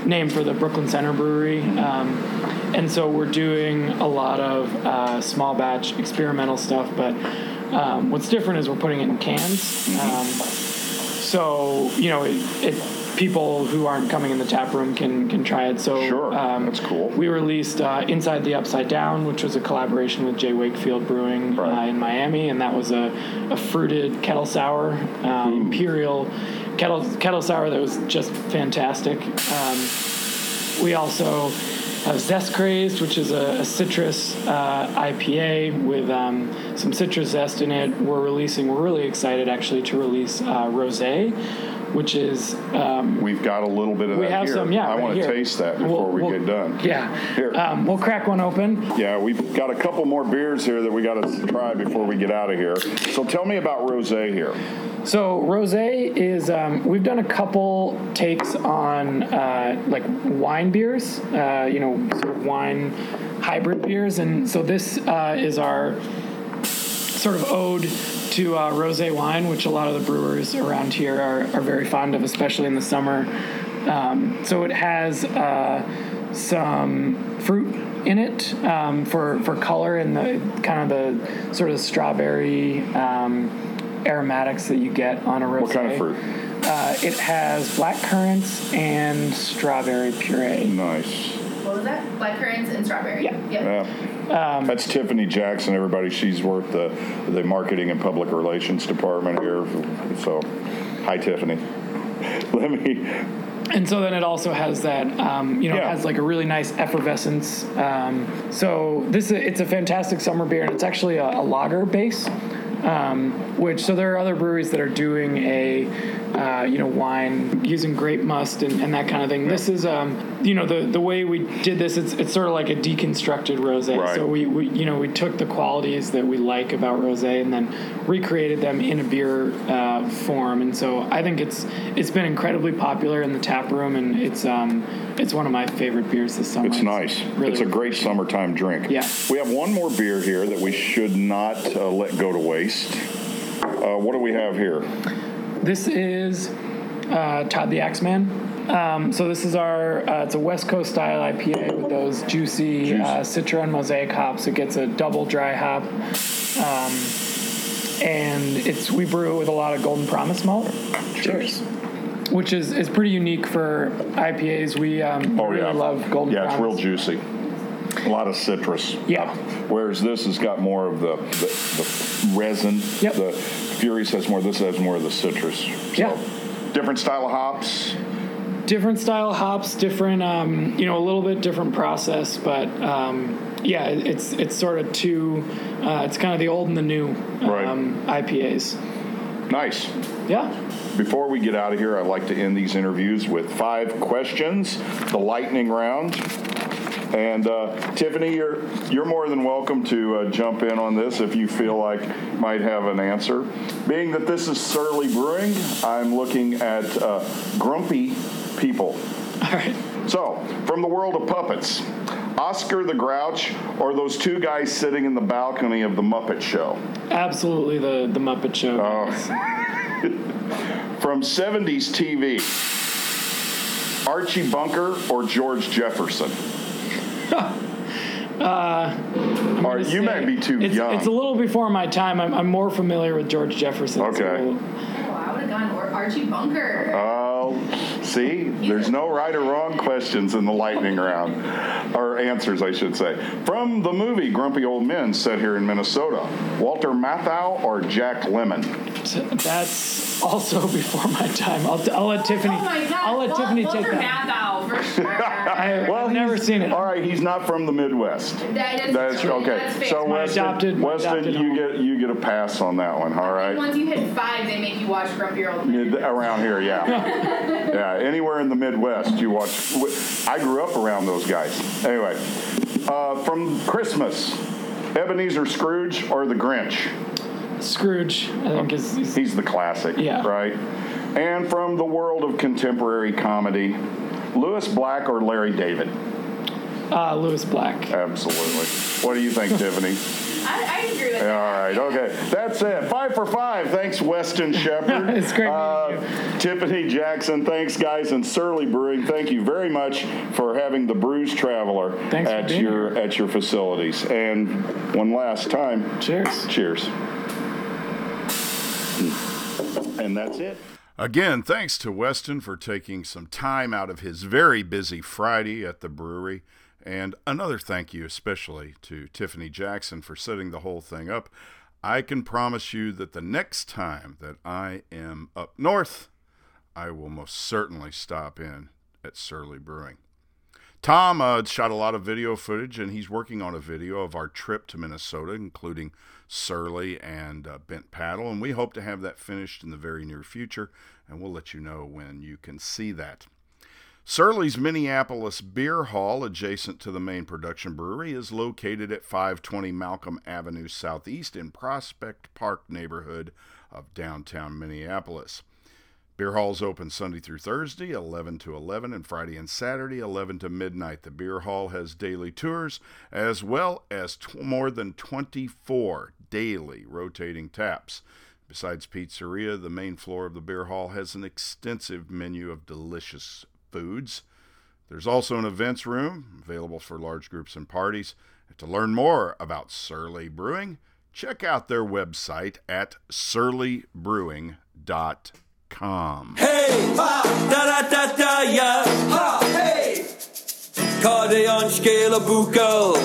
named for the Brooklyn Center Brewery. Um, and so we're doing a lot of uh, small batch experimental stuff, but um, what's different is we're putting it in cans. Um, so you know, it, it people who aren't coming in the tap room can can try it. So Sure, that's cool. We released uh, Inside the Upside Down, which was a collaboration with J. Wakefield Brewing Right. uh, in Miami, and that was a, a fruited kettle sour, um, imperial kettle kettle sour that was just fantastic. Um, we also have Zest Crazed, which is a, a citrus uh, IPA with um, some citrus zest in it. We're releasing. We're really excited actually to release uh, rosé, which is um, We've got a little bit of we that have here. some. Yeah, I right want to taste that before We'll- we we'll- get done. Yeah, Here. Um, we'll crack one open. Yeah, we've got a couple more beers here that we got to try before we get out of here. So tell me about rosé here. So rosé is um, we've done a couple takes on uh, like wine beers, uh, you know, sort of wine hybrid beers, and so this uh, is our sort of ode to uh, rosé wine, which a lot of the brewers around here are, are very fond of, especially in the summer. Um, so it has uh, some fruit in it um, for for color and the kind of the sort of strawberry um, aromatics that you get on a rosé. What kind of fruit? Uh, it has black currants and strawberry puree. Nice. What was that? Black currants and strawberry. Yeah. Yep. Yeah. Um, That's Tiffany Jackson, everybody. She's worked the, the marketing and public relations department here. So, hi, Tiffany. Let me, And so then it also has that, um, you know, Yeah. it has like a really nice effervescence. Um, so this it's a fantastic summer beer, and it's actually a, a lager base. Um, which so there are other breweries that are doing a, uh, you know, wine using grape must and, and that kind of thing. This is, um, you know, the the way we did this. It's it's sort of like a deconstructed rosé. Right. So we, we you know we took the qualities that we like about rosé and then recreated them in a beer uh, form. And so I think it's it's been incredibly popular in the tap room, and it's um it's one of my favorite beers this summer. it's nice. really it's a great summertime drink. Yeah. We have one more beer here that we should not uh, let go to waste. Uh, what do we have here? This is uh, Todd the Axeman. Um, so this is our uh, it's a West Coast style IPA with those juicy, Uh, Citra and Mosaic hops. It gets a double dry hop, um, and it's we brew it with a lot of Golden Promise malt. Cheers. Which is, is pretty unique for IPAs. We um, Oh, really yeah. love Golden Yeah, it's real juicy. A lot of citrus. Yeah. Whereas this has got more of the, the, the resin. Yep. The Furious has more. This has more of the citrus. So, Yeah. Different style of hops. different style hops, different, um, you know, a little bit different process, but um, yeah, it's it's sort of two. Uh, it's kind of the old and the new Right. um, IPAs. Nice. Yeah. Before we get out of here, I like to end these interviews with five questions, the lightning round. And uh, Tiffany, you're you're more than welcome to uh, jump in on this if you feel like might have an answer. Being that this is Surly Brewing, I'm looking at uh, grumpy people. All right. So, from the world of puppets, Oscar the Grouch or those two guys sitting in the balcony of the Muppet Show? Absolutely the the Muppet Show. Oh. From 70s TV, Archie Bunker or George Jefferson? Uh, or you Say- may be too it's, young. It's a little before my time. I'm, I'm more familiar with George Jefferson. Okay. So- Oh, I would have gone or Archie Bunker. Oh, see, there's no right or wrong questions in the lightning round, or answers, I should say. From the movie Grumpy Old Men, set here in Minnesota, Walter Matthau or Jack Lemmon? That's also before my time. I'll, I'll let Tiffany. oh my God. I'll let Wal- Tiffany Walter take that. Matthau, for sure. I, Well, I've never seen it. All right, he's not from the Midwest. That is That's true. okay. That's. So Weston, adopted- Weston, adopted you home. get you get a pass on that one. All right. Once you hit five, they make you watch Grumpy Old Mid- Around here, yeah, yeah. Anywhere in the Midwest, you watch. I grew up around those guys. Anyway, uh, from Christmas, Ebenezer Scrooge or the Grinch? Scrooge, I think is, is He's the classic, Yeah. right? And from the world of contemporary comedy, Lewis Black or Larry David? uh, Lewis Black. Absolutely. What do you think, Tiffany? I, I agree with All that. right, okay. That's it. Five for five. Thanks, Weston Shepherd. It's great meeting Uh, Tiffany Jackson, thanks, guys. And Surly Brewing, thank you very much for having the Brews Traveler Thanks at your here. at your facilities. And one last time, Cheers. cheers. And that's it. Again, thanks to Weston for taking some time out of his very busy Friday at the brewery. And another thank you, especially to Tiffany Jackson for setting the whole thing up. I can promise you that the next time that I am up north, I will most certainly stop in at Surly Brewing. Tom uh, shot a lot of video footage, and he's working on a video of our trip to Minnesota, including Surly and uh, Bent Paddle. And we hope to have that finished in the very near future, and we'll let you know when you can see that. Surly's Minneapolis Beer Hall, adjacent to the main production brewery, is located at 520 Malcolm Avenue Southeast in Prospect Park neighborhood of downtown Minneapolis. Beer Hall's open Sunday through Thursday, 11 to 11, and Friday and Saturday, 11 to midnight. The Beer Hall has daily tours as well as more than 24 daily rotating taps. Besides pizzeria, the main floor of the Beer Hall has an extensive menu of delicious foods. There's also an events room available for large groups and parties. To learn more about Surly Brewing, check out their website at surlybrewing.com. Hej! Da, da, da, da, ja! Ha, hej! Cardion scale buccal.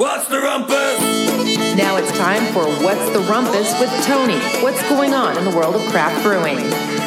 What's the rumpus? Now it's time for What's the Rumpus with Tony. What's going on in the world of craft brewing?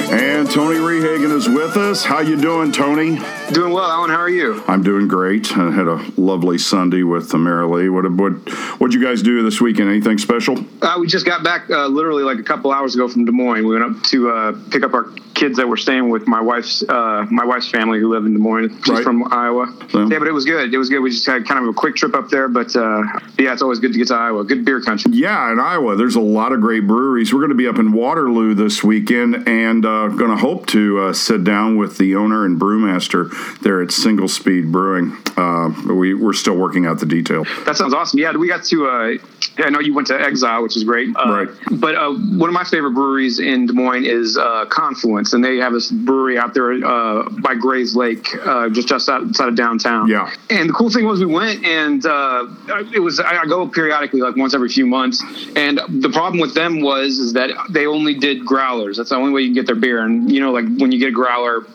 And Tony Rehagen is with us. How you doing, Tony? Doing well, Allen. How are you? I'm doing great. I had a lovely Sunday with the Lee. What what what'd you guys do this weekend? Anything special? Uh, we just got back uh, literally like a couple hours ago from Des Moines. We went up to uh, pick up our kids that were staying with my wife's uh, my wife's family who live in Des Moines. She's Right. from Iowa. Yeah. Yeah, but it was good. It was good. We just had kind of a quick trip up there, but uh, yeah, it's always good to get to Iowa. Good beer country. Yeah, in Iowa, there's a lot of great breweries. We're going to be up in Waterloo this weekend, and uh, going to hope to uh, sit down with the owner and brewmaster there at Single Speed Brewing. Uh, we we're still working out the detail. That sounds awesome. Yeah, we got to. Uh, I know you went to Exile, which is great. Uh, Right. But uh, one of my favorite breweries in Des Moines is uh, Confluence, and they have this brewery out there uh, by Grays Lake, uh, just just outside of downtown. Yeah. And the cool thing was, we went, and uh, it was I I go periodically, like once every few months. And the problem with them was is that they only did growlers. That's the only way you can get their beer. And you know, like when you get a growler,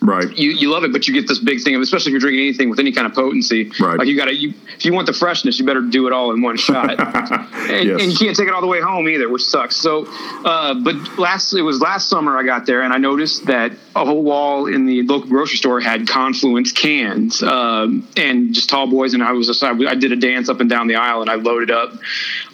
Right. you, you love it, but you get this big thing of, especially if you're drinking anything with any kind of potency. Right. Like you got to, you, if you want the freshness, you better do it all in one shot. and, Yes. and you can't take it all the way home either, which sucks. So, uh, but last, it was last summer I got there and I noticed that a whole wall in the local grocery store had Confluence cans um, and just tall boys. And I was just, I, I did a dance up and down the aisle and I loaded up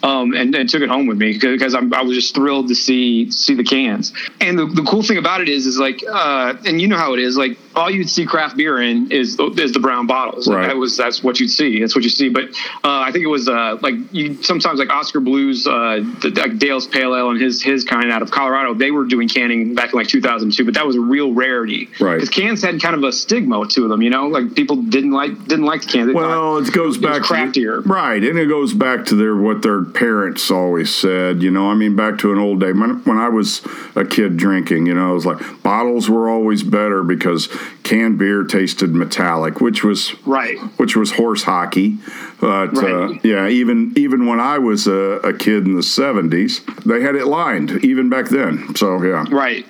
um, and, and took it home with me because I'm, I was just thrilled to see see the cans. And the, the cool thing about it is, is like, uh, and you know how it is, like all you'd see craft beer in is is the brown bottles. Right. That was that's what you'd see. That's what you see. But uh, I think it was uh, like you sometimes like Oskar Blues, uh, the, like Dale's Pale Ale and his his kind out of Colorado. They were doing canning back in like 2002, but that was a real rarity. Right. Because cans had kind of a stigma to them. You know, like people didn't like didn't like the cans. They Well, thought it goes back craftier. to right, and it goes back to their what their parents always said. You know, I mean, back to an old day when when I was a kid drinking. You know, it was like bottles were always better because canned beer tasted metallic, which was Right. which was horse hockey. But uh, yeah, even even when I was a, a kid in the seventies, they had it lined even back then. So yeah, Right.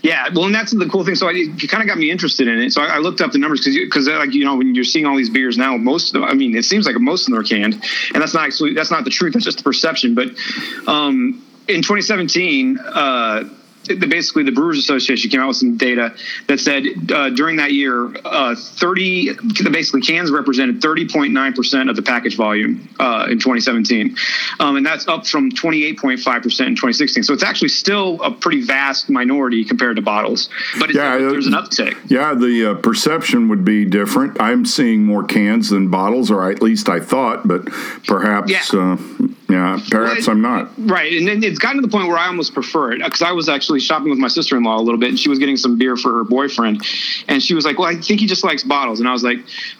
Yeah, well, and that's the cool thing. So I, it kind of got me interested in it. So I, I looked up the numbers because, because like you know, when you're seeing all these beers now, most of them, I mean, it seems like most of them are canned, and that's not actually that's not the truth. That's just the perception. But um, in 2017. Uh, basically, the Brewers Association came out with some data that said uh, during that year, uh, 30 basically cans represented 30.9 percent of the package volume uh, in 2017, um, and that's up from 28.5 percent in 2016. So it's actually still a pretty vast minority compared to bottles, but it's, Yeah, there's an uh, uptick. Yeah, the uh, perception would be different. I'm seeing more cans than bottles, or at least I thought, but perhaps, Yeah. uh, yeah, perhaps Well, I'm not. Right, and then it's gotten to the point where I almost prefer it because I was actually shopping with my sister in law a little bit, and she was getting some beer for her boyfriend, and she was like, "Well, I think he just likes bottles," and I was like,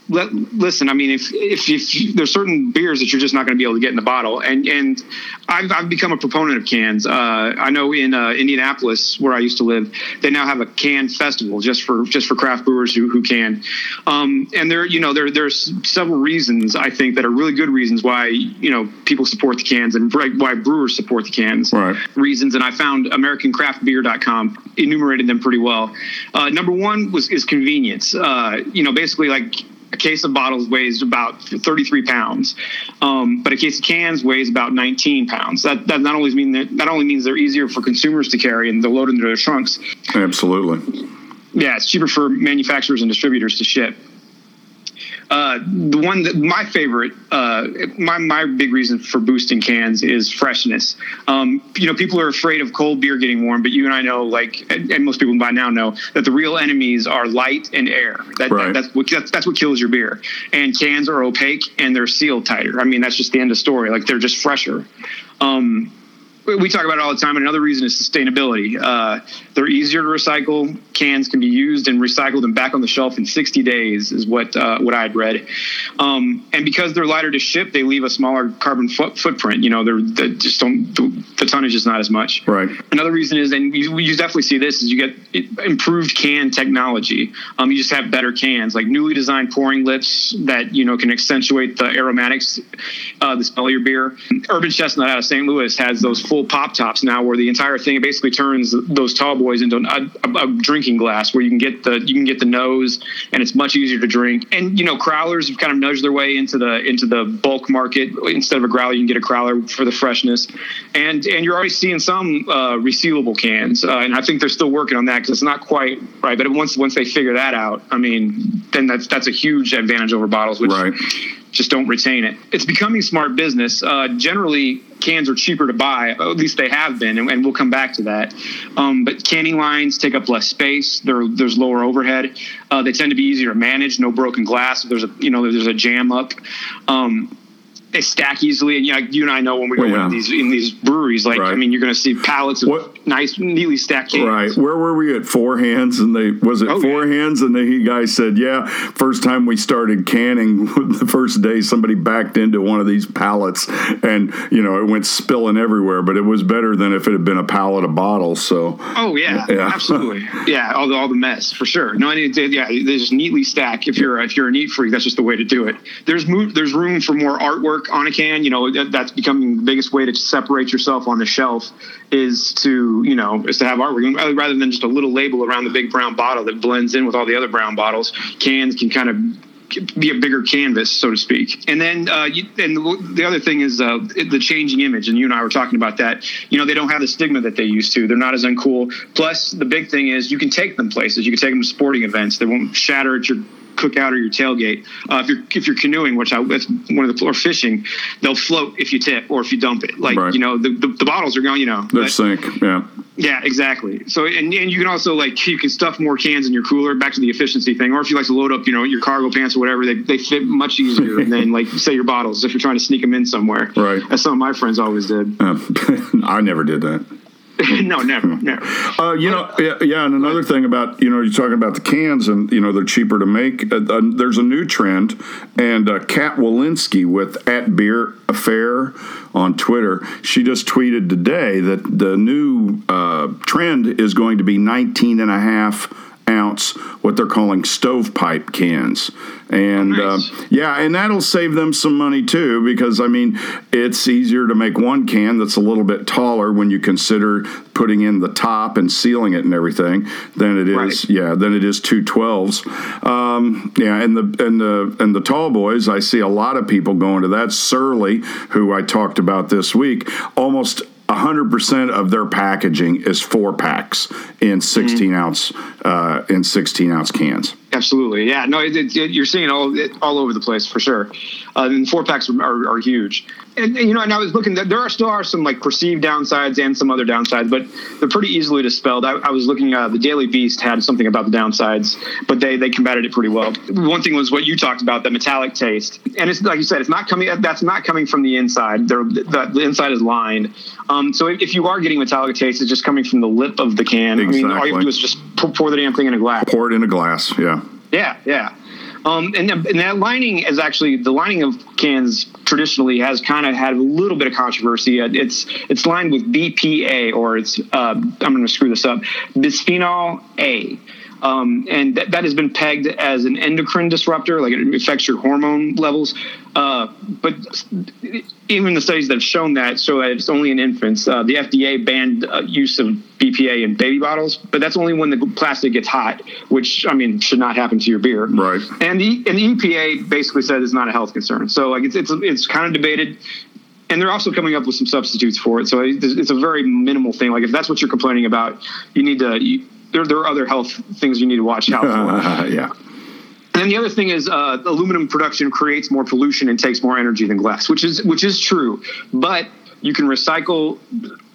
Let, "Listen, I mean, if if, if you, there's certain beers that you're just not going to be able to get in the bottle, and and I've, I've become a proponent of cans. Uh, I know in uh, Indianapolis, where I used to live, they now have a can festival just for just for craft brewers who who can, um, and there you know there there's several reasons I think that are really good reasons why you know people support the cans and why brewers support the cans. Right. reasons and i found americancraftbeer.com enumerated them pretty well uh, number one was is convenience uh, you know basically like a case of bottles weighs about 33 pounds, um, but a case of cans weighs about 19 pounds. That, that not only mean that not only means they're easier for consumers to carry and they're loaded into their trunks. Absolutely. Yeah, it's cheaper for manufacturers and distributors to ship. Uh, the one that my favorite, uh, my my big reason for boosting cans is freshness. Um, you know, people are afraid of cold beer getting warm, but you and I know, like, and, and most people by now know that the real enemies are light and air. That, Right. that, that's what that's, that's what kills your beer. And cans are opaque and they're sealed tighter. I mean, that's just the end of story. Like they're just fresher. Um, we- talk about it all the time. And another reason is sustainability. Uh, they're easier to recycle. Cans can be used and recycled and back on the shelf in 60 days, is what uh, what I had read. Um, and because they're lighter to ship, they leave a smaller carbon foot, footprint. You know, they're, they just don't the, the tonnage is not as much. Right. Another reason is, and you, you definitely see this, is you get improved can technology. Um, you just have better cans, like newly designed pouring lips that you know can accentuate the aromatics, uh, the smell of your beer. Urban Chestnut out of St. Louis has those full pop tops now, where the entire thing basically turns those tall boys into a, a, a drinking glass, where you can get the you can get the nose, and it's much easier to drink. And you know, crowlers have kind of nudged their way into the into the bulk market. Instead of a growler, you can get a crowler for the freshness, and and you're already seeing some uh, resealable cans, uh, and I think they're still working on that because it's not quite right. But once once they figure that out, I mean, then that's that's a huge advantage over bottles, which Right. Just don't retain it. It's becoming smart business. Uh, generally, cans are cheaper to buy. At least they have been, and, and we'll come back to that. Um, but canning lines take up less space. There, there's lower overhead. Uh, they tend to be easier to manage. No broken glass. There's a you know there's a jam up. Um, they stack easily, and you, know, you and I know when we go yeah. in these in these breweries, like I mean, you're going to see pallets of What- nice, neatly stacked cans. Right. Where were we at four hands? And they was it Oh, four yeah. hands? And the he guy said, "Yeah, first time we started canning, the first day somebody backed into one of these pallets, and you know it went spilling everywhere. But it was better than if it had been a pallet of bottles. So Oh yeah, Yeah. absolutely. Yeah, all the all the mess for sure. No, I need to, yeah, they just neatly stack. If you're if you're a neat freak, that's just the way to do it. There's mo- there's room for more artwork on a can. You know, that's becoming the biggest way to separate yourself on the shelf is to you know is to have artwork rather than just a little label around the big brown bottle that blends in with all the other brown bottles. Cans can kind of be a bigger canvas, so to speak. And then, uh, you, and the, the other thing is uh, the changing image. And you and I were talking about that. You know, they don't have the stigma that they used to. They're not as uncool. Plus, the big thing is you can take them places. You can take them to sporting events. They won't shatter at your cookout or your tailgate. Uh, if you're if you're canoeing, which I, that's one of the or fishing, they'll float if you tip or if you dump it. Like Right. you know, the, the, the bottles are going. You know, they're but- sink. Yeah. yeah, exactly. So, and, and you can also like you can stuff more cans in your cooler. Back to the efficiency thing, or if you like to load up, you know, your cargo pants or whatever, they, they fit much easier than like say your bottles if you're trying to sneak them in somewhere. Right. As some of my friends always did. Uh, I never did that. no, never, never. Uh, you know, yeah, yeah, and another thing about you know you're talking about the cans, and you know they're cheaper to make. Uh, uh, there's a new trend, and uh, Kat Walensky with at Beer Affair on Twitter, she just tweeted today that the new uh, trend is going to be 19 and a half ounce what they're calling stovepipe cans and Nice. uh, yeah and that'll save them some money too because i mean it's easier to make one can that's a little bit taller when you consider putting in the top and sealing it and everything than it is Right. yeah than it is two 12s um, yeah and the and the and the tall boys i see a lot of people going to that surly who i talked about this week almost 100% of their packaging is four packs in 16 ounce uh, in 16 ounce cans Absolutely, yeah. No, it, it, it- you're seeing all it, all over the place for sure. Uh, and four packs are, are, are huge. And, and, you know, and I was looking. There are still are some like perceived downsides and some other downsides, but they're pretty easily dispelled. I, I was looking. Uh, the Daily Beast had something about the downsides, but they they combated it pretty well. One thing was what you talked about, the metallic taste, and it's like you said, it's not coming. That's not coming from the inside. They're, the, the inside is lined. Um, so if, if you are getting metallic taste, it's just coming from the lip of the can. I mean, all you have to do is just pour, pour the damn thing in a glass. pour it in a glass yeah Yeah, yeah. Um, and, and that lining is actually the lining of cans traditionally has kind of had a little bit of controversy. Uh, It's it's lined with BPA or it's uh, I'm going to screw this up bisphenol A. Um, and that, that has been pegged as an endocrine disruptor, like it affects your hormone levels. Uh, but even the studies that have shown that show that it's only in infants. Uh, the FDA banned uh, use of BPA in baby bottles, but that's only when the plastic gets hot, which I mean should not happen to your beer. Right. And the and the EPA basically said it's not a health concern. So like it's it's it's kind of debated. And they're also coming up with some substitutes for it. So it's it's a very minimal thing. Like if that's what you're complaining about, you need to. There, there are other health things you need to watch out for. yeah And then the other thing is uh, aluminum production creates more pollution and takes more energy than glass, which is which is true. But you can recycle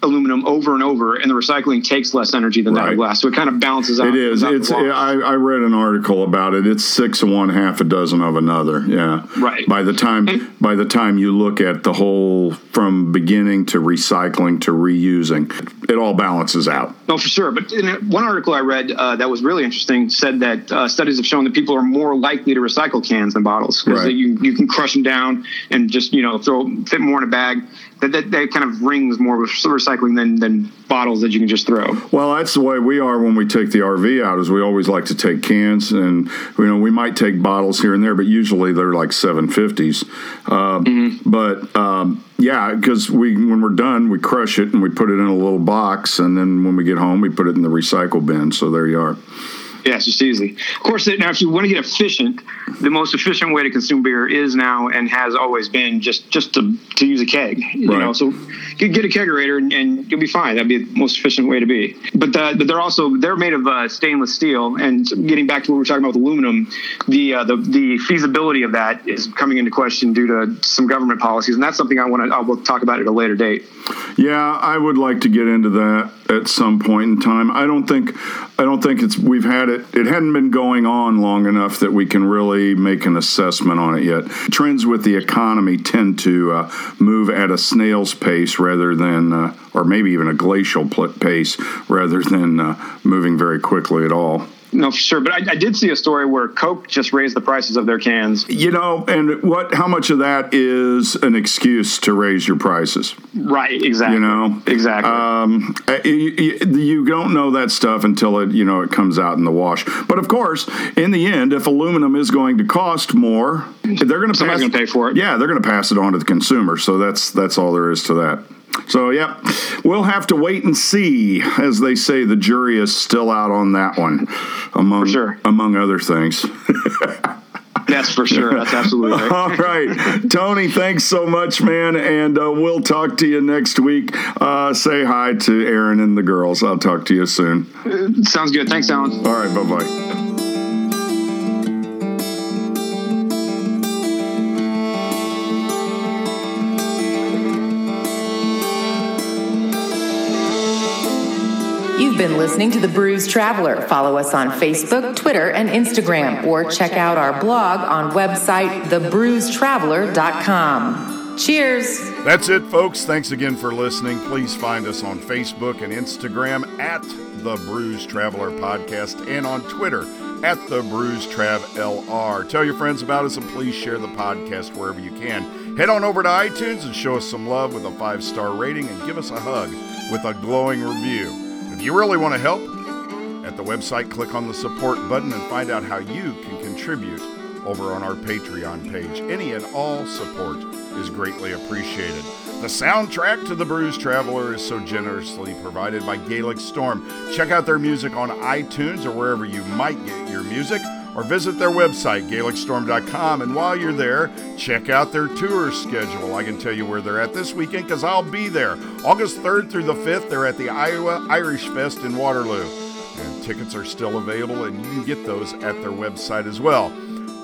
aluminum over and over, and the recycling takes less energy than that of glass. So it kind of balances out. It is. It's. wash. I, I read an article about it. It's six of one, half a dozen of another. Yeah. Right. By the time by the time you look at the whole from beginning to recycling to reusing, it all balances out. No, for sure. But in one article I read uh, that was really interesting said that uh, studies have shown that people are more likely to recycle cans than bottles because Right. you you can crush them down and just you know throw fit more in a bag. That that, that kind of rings more with recycling than than bottles that you can just throw. Well, that's the way we are when we take the RV out. Is we always like to take cans, and you know we might take bottles here and there, but usually they're like seven fifties. Um, But um, yeah, because we when we're done, we crush it and we put it in a little box, and then when we get home, we put it in the recycle bin. So there you are. Yeah, it's just easy. Of course, now if you want to get efficient, the most efficient way to consume beer is now and has always been just just to, to use a keg. You Right. know, so you get a kegerator and, and you'll be fine. That'd be the most efficient way to be. But the, but they're also they're made of uh, stainless steel. And getting back to what we are talking about with aluminum, the uh, the the feasibility of that is coming into question due to some government policies, and that's something I want to I'll talk about at a later date. Yeah, I would like to get into that at some point in time. I don't think I don't think it's we've had it it hadn't been going on long enough that we can really make an assessment on it yet. Trends with the economy tend to uh, move at a snail's pace rather than uh, or maybe even a glacial pace rather than uh, moving very quickly at all. No, for sure. But I, I did see a story where Coke just raised the prices of their cans. You know, and what how much of that is an excuse to raise your prices? Right. Exactly. You know, Exactly. Um, uh, you, you- don't know that stuff until it you know it comes out in the wash. But of course, in the end, if aluminum is going to cost more, they're going to pay for it. Yeah, they're going to pass it on to the consumer. So that's that's all there is to that. So yeah, we'll have to wait and see. As they say, the jury is still out on that one, among sure. among other things. That's for sure. That's absolutely right. All right, Tony, thanks so much, man, and uh, we'll talk to you next week. Uh, say hi to Aaron and the girls. I'll talk to you soon. Sounds good. Thanks, Allen. All right, bye bye. You've been listening to The Brews Traveler. Follow us on Facebook, Twitter, and Instagram, or check out our blog on website thebrewstraveler.com. Cheers! That's it, folks. Thanks again for listening. Please find us on Facebook and Instagram at the Brews Traveler Podcast and on Twitter at the Brews Trav LR. Tell your friends about us and please share the podcast wherever you can. Head on over to iTunes and show us some love with a five star rating and give us a hug with a glowing review. You really want to help, at the website, click on the support button and find out how you can contribute over on our Patreon page. Any and all support is greatly appreciated. The soundtrack to The Brews Traveler is so generously provided by Gaelic Storm. Check out their music on iTunes or wherever you might get your music, or visit their website, GaelicStorm.com. And while you're there, check out their tour schedule. I can tell you where they're at this weekend because I'll be there. August 3rd through the 5th, they're at the Iowa Irish Fest in Waterloo. And tickets are still available, and you can get those at their website as well.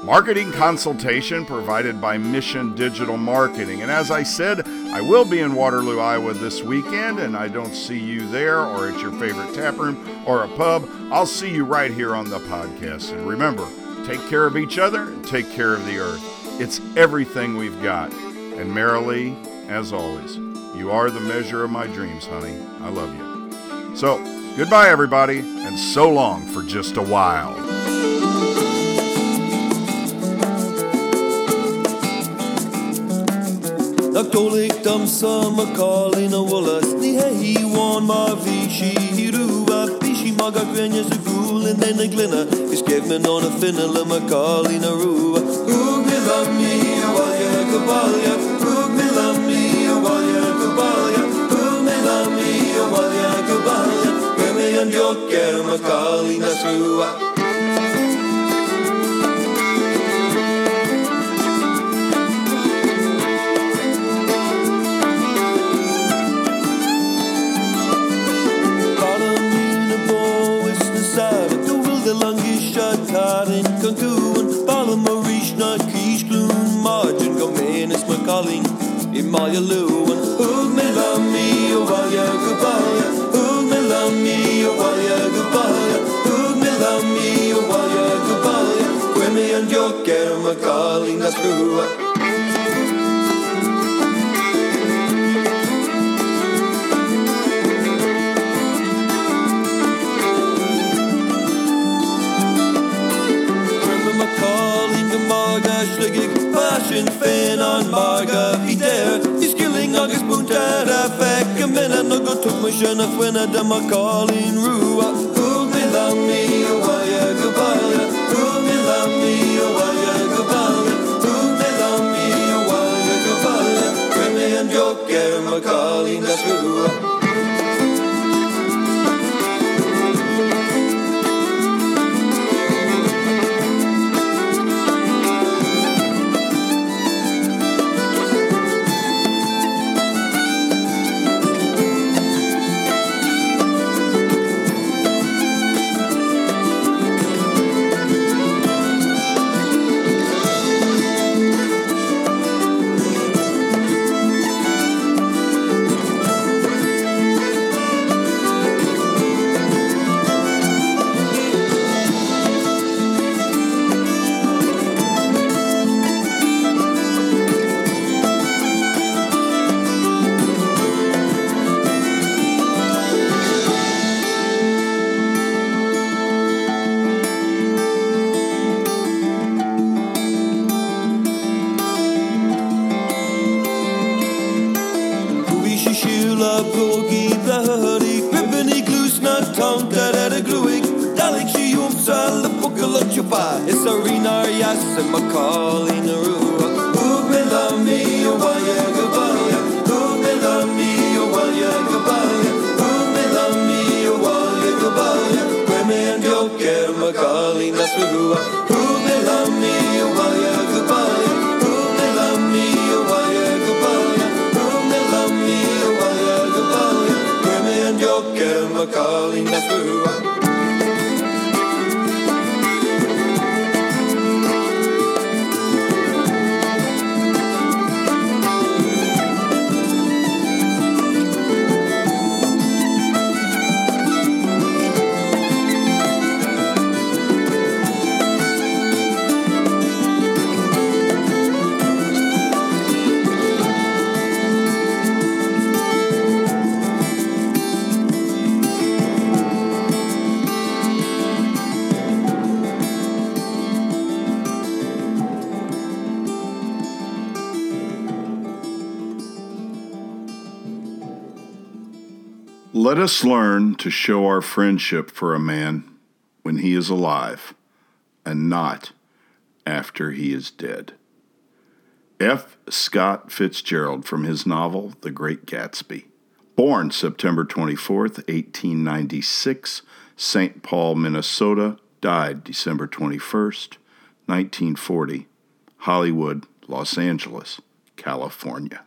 Marketing consultation provided by Mission Digital Marketing. And as I said, I will be in Waterloo, Iowa this weekend, and I don't see you there or at your favorite tap room or a pub. I'll see you right here on the podcast. And remember, take care of each other and take care of the earth. It's everything we've got. And merrily, as always, you are the measure of my dreams, honey. I love you. So, goodbye, everybody, and so long for just a while. Nadolig dam sama calling a wallas Ni hei wan ma vi shi hiruva Bishi maga gwenya sa gul and then a glina Is me on a finna ma calling a ruva Hoog me love me a walya kabalya Hoog me love me a walya kabalya Hoog me love me a walya kabalya Gweme an jokker ma calling and Macaulay Naruba. Ubilami, Owaya Gabaya. Ubilami, Owaya Who Ubilami, Owaya Gabaya. Women don't care, Macaulay Nasrua. Ubilami, Owaya Gabaya. Ubilami, Owaya Gabaya. Ubilami, Owaya Gabaya. Women don't care, Macaulay Nasrua. Let us learn to show our friendship for a man when he is alive and not after he is dead. F. Scott Fitzgerald from his novel The Great Gatsby. Born September 24th, 1896, St. Paul, Minnesota, died December 21st, 1940, Hollywood, Los Angeles, California.